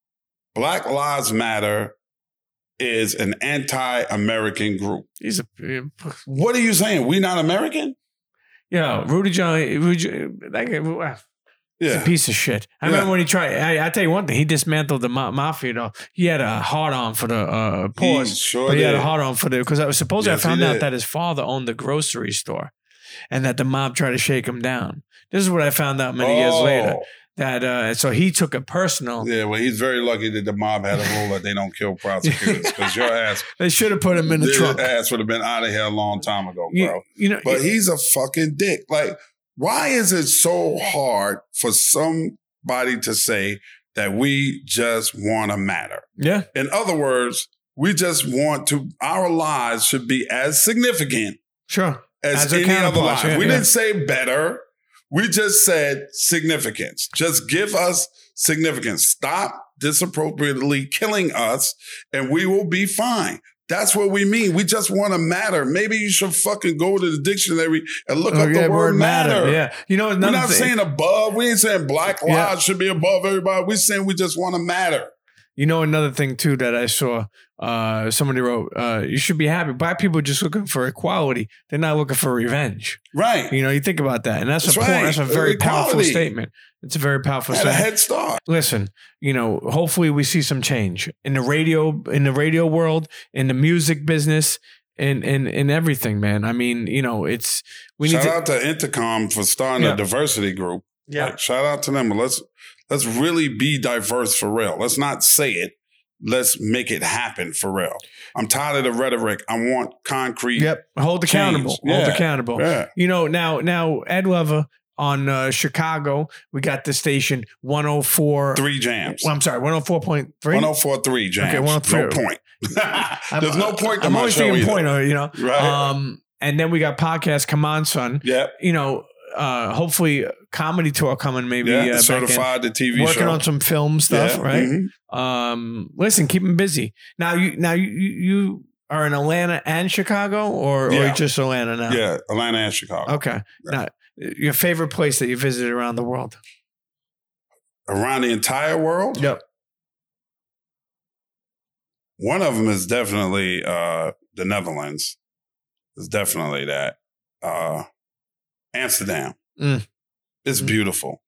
Black Lives Matter is an anti-American group. He's a What are you saying? We not American? yeah, Rudy John. Rudy, that guy, wow, he's a piece of shit. I Yeah. remember when he tried. I, I tell you one thing, he dismantled the ma- mafia. Though he had a hard on for the uh, He pause, sure but he had a hard on for the because I was supposed Yes, I found out that his father owned the grocery store, and that the mob tried to shake him down. This is what I found out many years later. That uh, so he took it personal. Yeah, well, he's very lucky that the mob had a rule that they don't kill prosecutors because your ass, They should have put him in the truck. your trunk. ass would have been out of here a long time ago, bro. You, you know, But he's a fucking dick. Like, why is it so hard for somebody to say that we just want to matter? yeah, In other words, we just want to, our lives should be as significant sure. as, As any other life. yeah, we yeah. didn't say better. We just said significance. Just give us significance. Stop disappropriately killing us and we will be fine. That's what we mean. We just want to matter. Maybe you should fucking go to the dictionary and look Oh, up yeah, the word, matter. Yeah, you know We're not thing. saying above. We ain't saying black lives Yeah. should be above everybody. We're saying we just want to matter. You know, another thing too that I saw, uh, somebody wrote, uh, you should be happy. Black people are just looking for equality. They're not looking for revenge. Right. You know, you think about that. And that's, That's a point. That's a very powerful statement. It's a very powerful Had a head start. Listen, you know, hopefully we see some change in the radio, in the radio world, in the music business, in in in everything, man. I mean, you know, it's we need Shout to out to Intercom for starting Yeah. a diversity group. yeah. Like, shout out to them. Let's let's really be diverse for real. Let's not say it. Let's make it happen for real. I'm tired of the rhetoric. I want concrete. Yep. Hold accountable. Hold accountable. Yeah. You know, now now Ed Lover on uh, Chicago, we got the station 104. Three jams. Well, I'm sorry, 104.3. 1043 jams. Okay, 103. No point. There's no point to I'm always thinking point, uh, you know. Right. Um, and then we got podcast Come On Son. Yep. You know, uh, hopefully comedy tour coming maybe Yeah. uh. Certified the TV Working show. on some film stuff, Yeah. right? Mhm. Um, listen, keep them busy. Now you now you you are in Atlanta and Chicago, or or just Atlanta now? Yeah. Atlanta and Chicago. Okay. Now, your favorite place that you visited around the world? Around the entire world. Yep. One of them is definitely uh, the Netherlands. It's definitely that. Uh, Amsterdam. Mm. It's Mm. beautiful.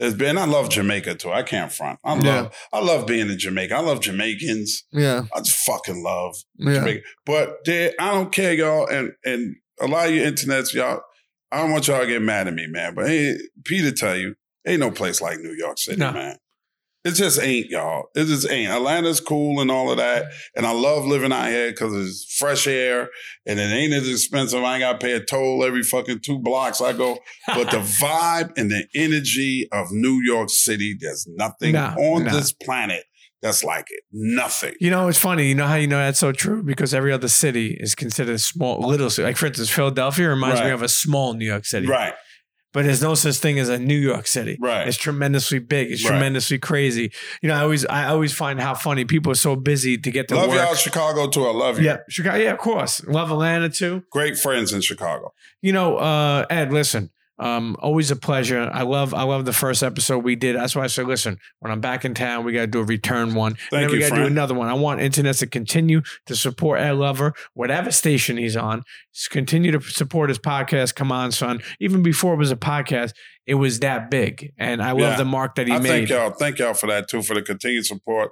It's been. I love Jamaica too. I can't front. I love. Yeah. I love being in Jamaica. I love Jamaicans. Yeah. I just fucking love Yeah. Jamaica. But they, I don't care, y'all. And and a lot of you internets, y'all. I don't want y'all to get mad at me, man. But hey, Peter tell you, ain't no place like New York City, man. It just ain't, y'all. It just ain't. Atlanta's cool and all of that. And I love living out here because it's fresh air and it ain't as expensive. I ain't got to pay a toll every fucking two blocks I go. But the vibe and the energy of New York City, there's nothing Nah, on nah. this planet that's like it. Nothing. You know, it's funny. You know how you know that's so true? Because every other city is considered a small, little city. Like, for instance, Philadelphia reminds me of a small New York City. Right. But there's no such thing as a New York City. Right. It's tremendously big. It's Right. tremendously crazy. You know, I always I always find how funny people are so busy to get to love work. y'all, Chicago too. I love you. Yeah, Chicago. Yeah, of course. Love Atlanta too. Great friends in Chicago. You know, uh, Ed, listen. Um, always a pleasure. I love I love the first episode we did. That's why I said, listen, when I'm back in town, we gotta do a return one. and then Thank we gotta do another one. I want internet to continue to support Ed Lover, whatever station he's on. Continue to support his podcast. Come on, son. Even before it was a podcast, it was that big. And I love Yeah. the mark that he I made. thank y'all. Thank y'all for that too, for the continued support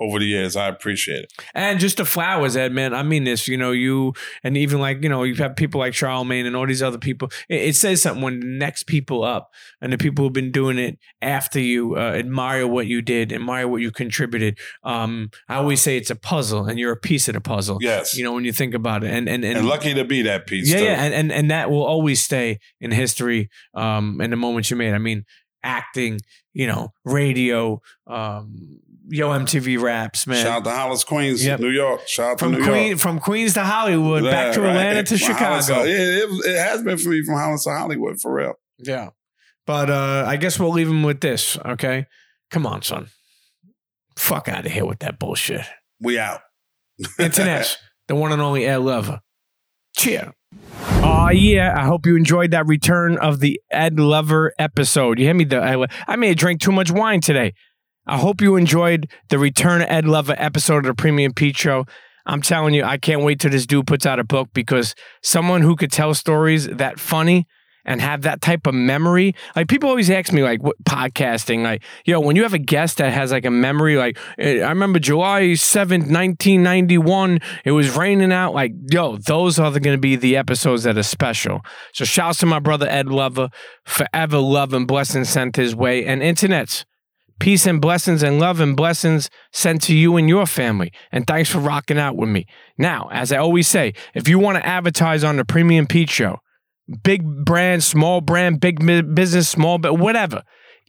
over the years. I appreciate it. And just the flowers, Ed, man. I mean this, you know, you and even like, you know, you have people like Charlemagne and all these other people. It, it says something when the next people up and the people who've been doing it after you uh, admire what you did, admire what you contributed. Um, I always say it's a puzzle and you're a piece of the puzzle. Yes. You know, when you think about it. And and and, and, lucky to be that piece. yeah, too. yeah, and, and and that will always stay in history. Um, in the moments you made. I mean, acting, you know, radio, um, yo MTV raps, man. Shout out to Hollis, Queens, Yep. New York. Shout out from to New Queen, York. from Queens to Hollywood, back to right. Atlanta to From Hollis- Chicago. yeah, it, it has been for me from Hollis to Hollywood for real. Yeah. But uh, I guess we'll leave him with this, okay? Come on, son. Fuck out of here with that bullshit. We out. Internet, the one and only Ed Lover. Cheer. Oh yeah! I hope you enjoyed that return of the Ed Lover episode. You hear me? The I, I may have drank too much wine today. I hope you enjoyed the Return Ed Lover episode of the Premium Pete Show. I'm telling you, I can't wait till this dude puts out a book because someone who could tell stories that funny and have that type of memory. Like people always ask me, like, what podcasting, like, yo, when you have a guest that has like a memory, like, eh, I remember July 7th, 1991, it was raining out. Like, yo, those are going to be the episodes that are special. So shouts to my brother Ed Lover, forever love and blessings sent his way. And internets, peace and blessings and love and blessings sent to you and your family. And thanks for rocking out with me. Now, as I always say, if you want to advertise on the Premium Pete Show, big brand, small brand, big business, small, but whatever.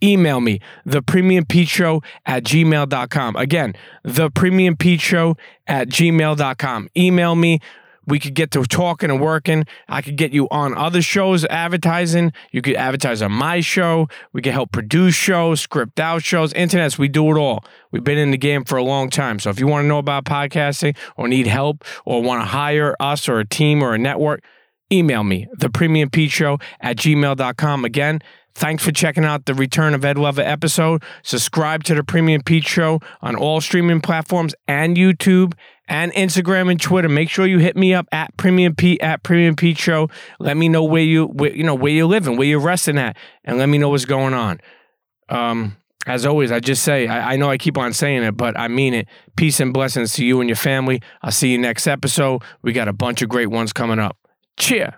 Email me, the premium Pete show at gmail.com. Again, the premium Pete show at gmail.com. Email me. We could get to talking and working. I could get you on other shows advertising. You could advertise on my show. We could help produce shows, script out shows, internets. We do it all. We've been in the game for a long time. So if you want to know about podcasting or need help or want to hire us or a team or a network, email me, the premium Pete show at gmail.com. Again, thanks for checking out the Return of Ed Lover episode. Subscribe to the Premium Pete show on all streaming platforms and YouTube and Instagram and Twitter. Make sure you hit me up at Premium Pete at Premium Pete show. Let me know where you where, you know where you're living, where you're resting at, and let me know what's going on. Um, as always, I just say, I, I know I keep on saying it, but I mean it. Peace and blessings to you and your family. I'll see you next episode. We got a bunch of great ones coming up. Chea.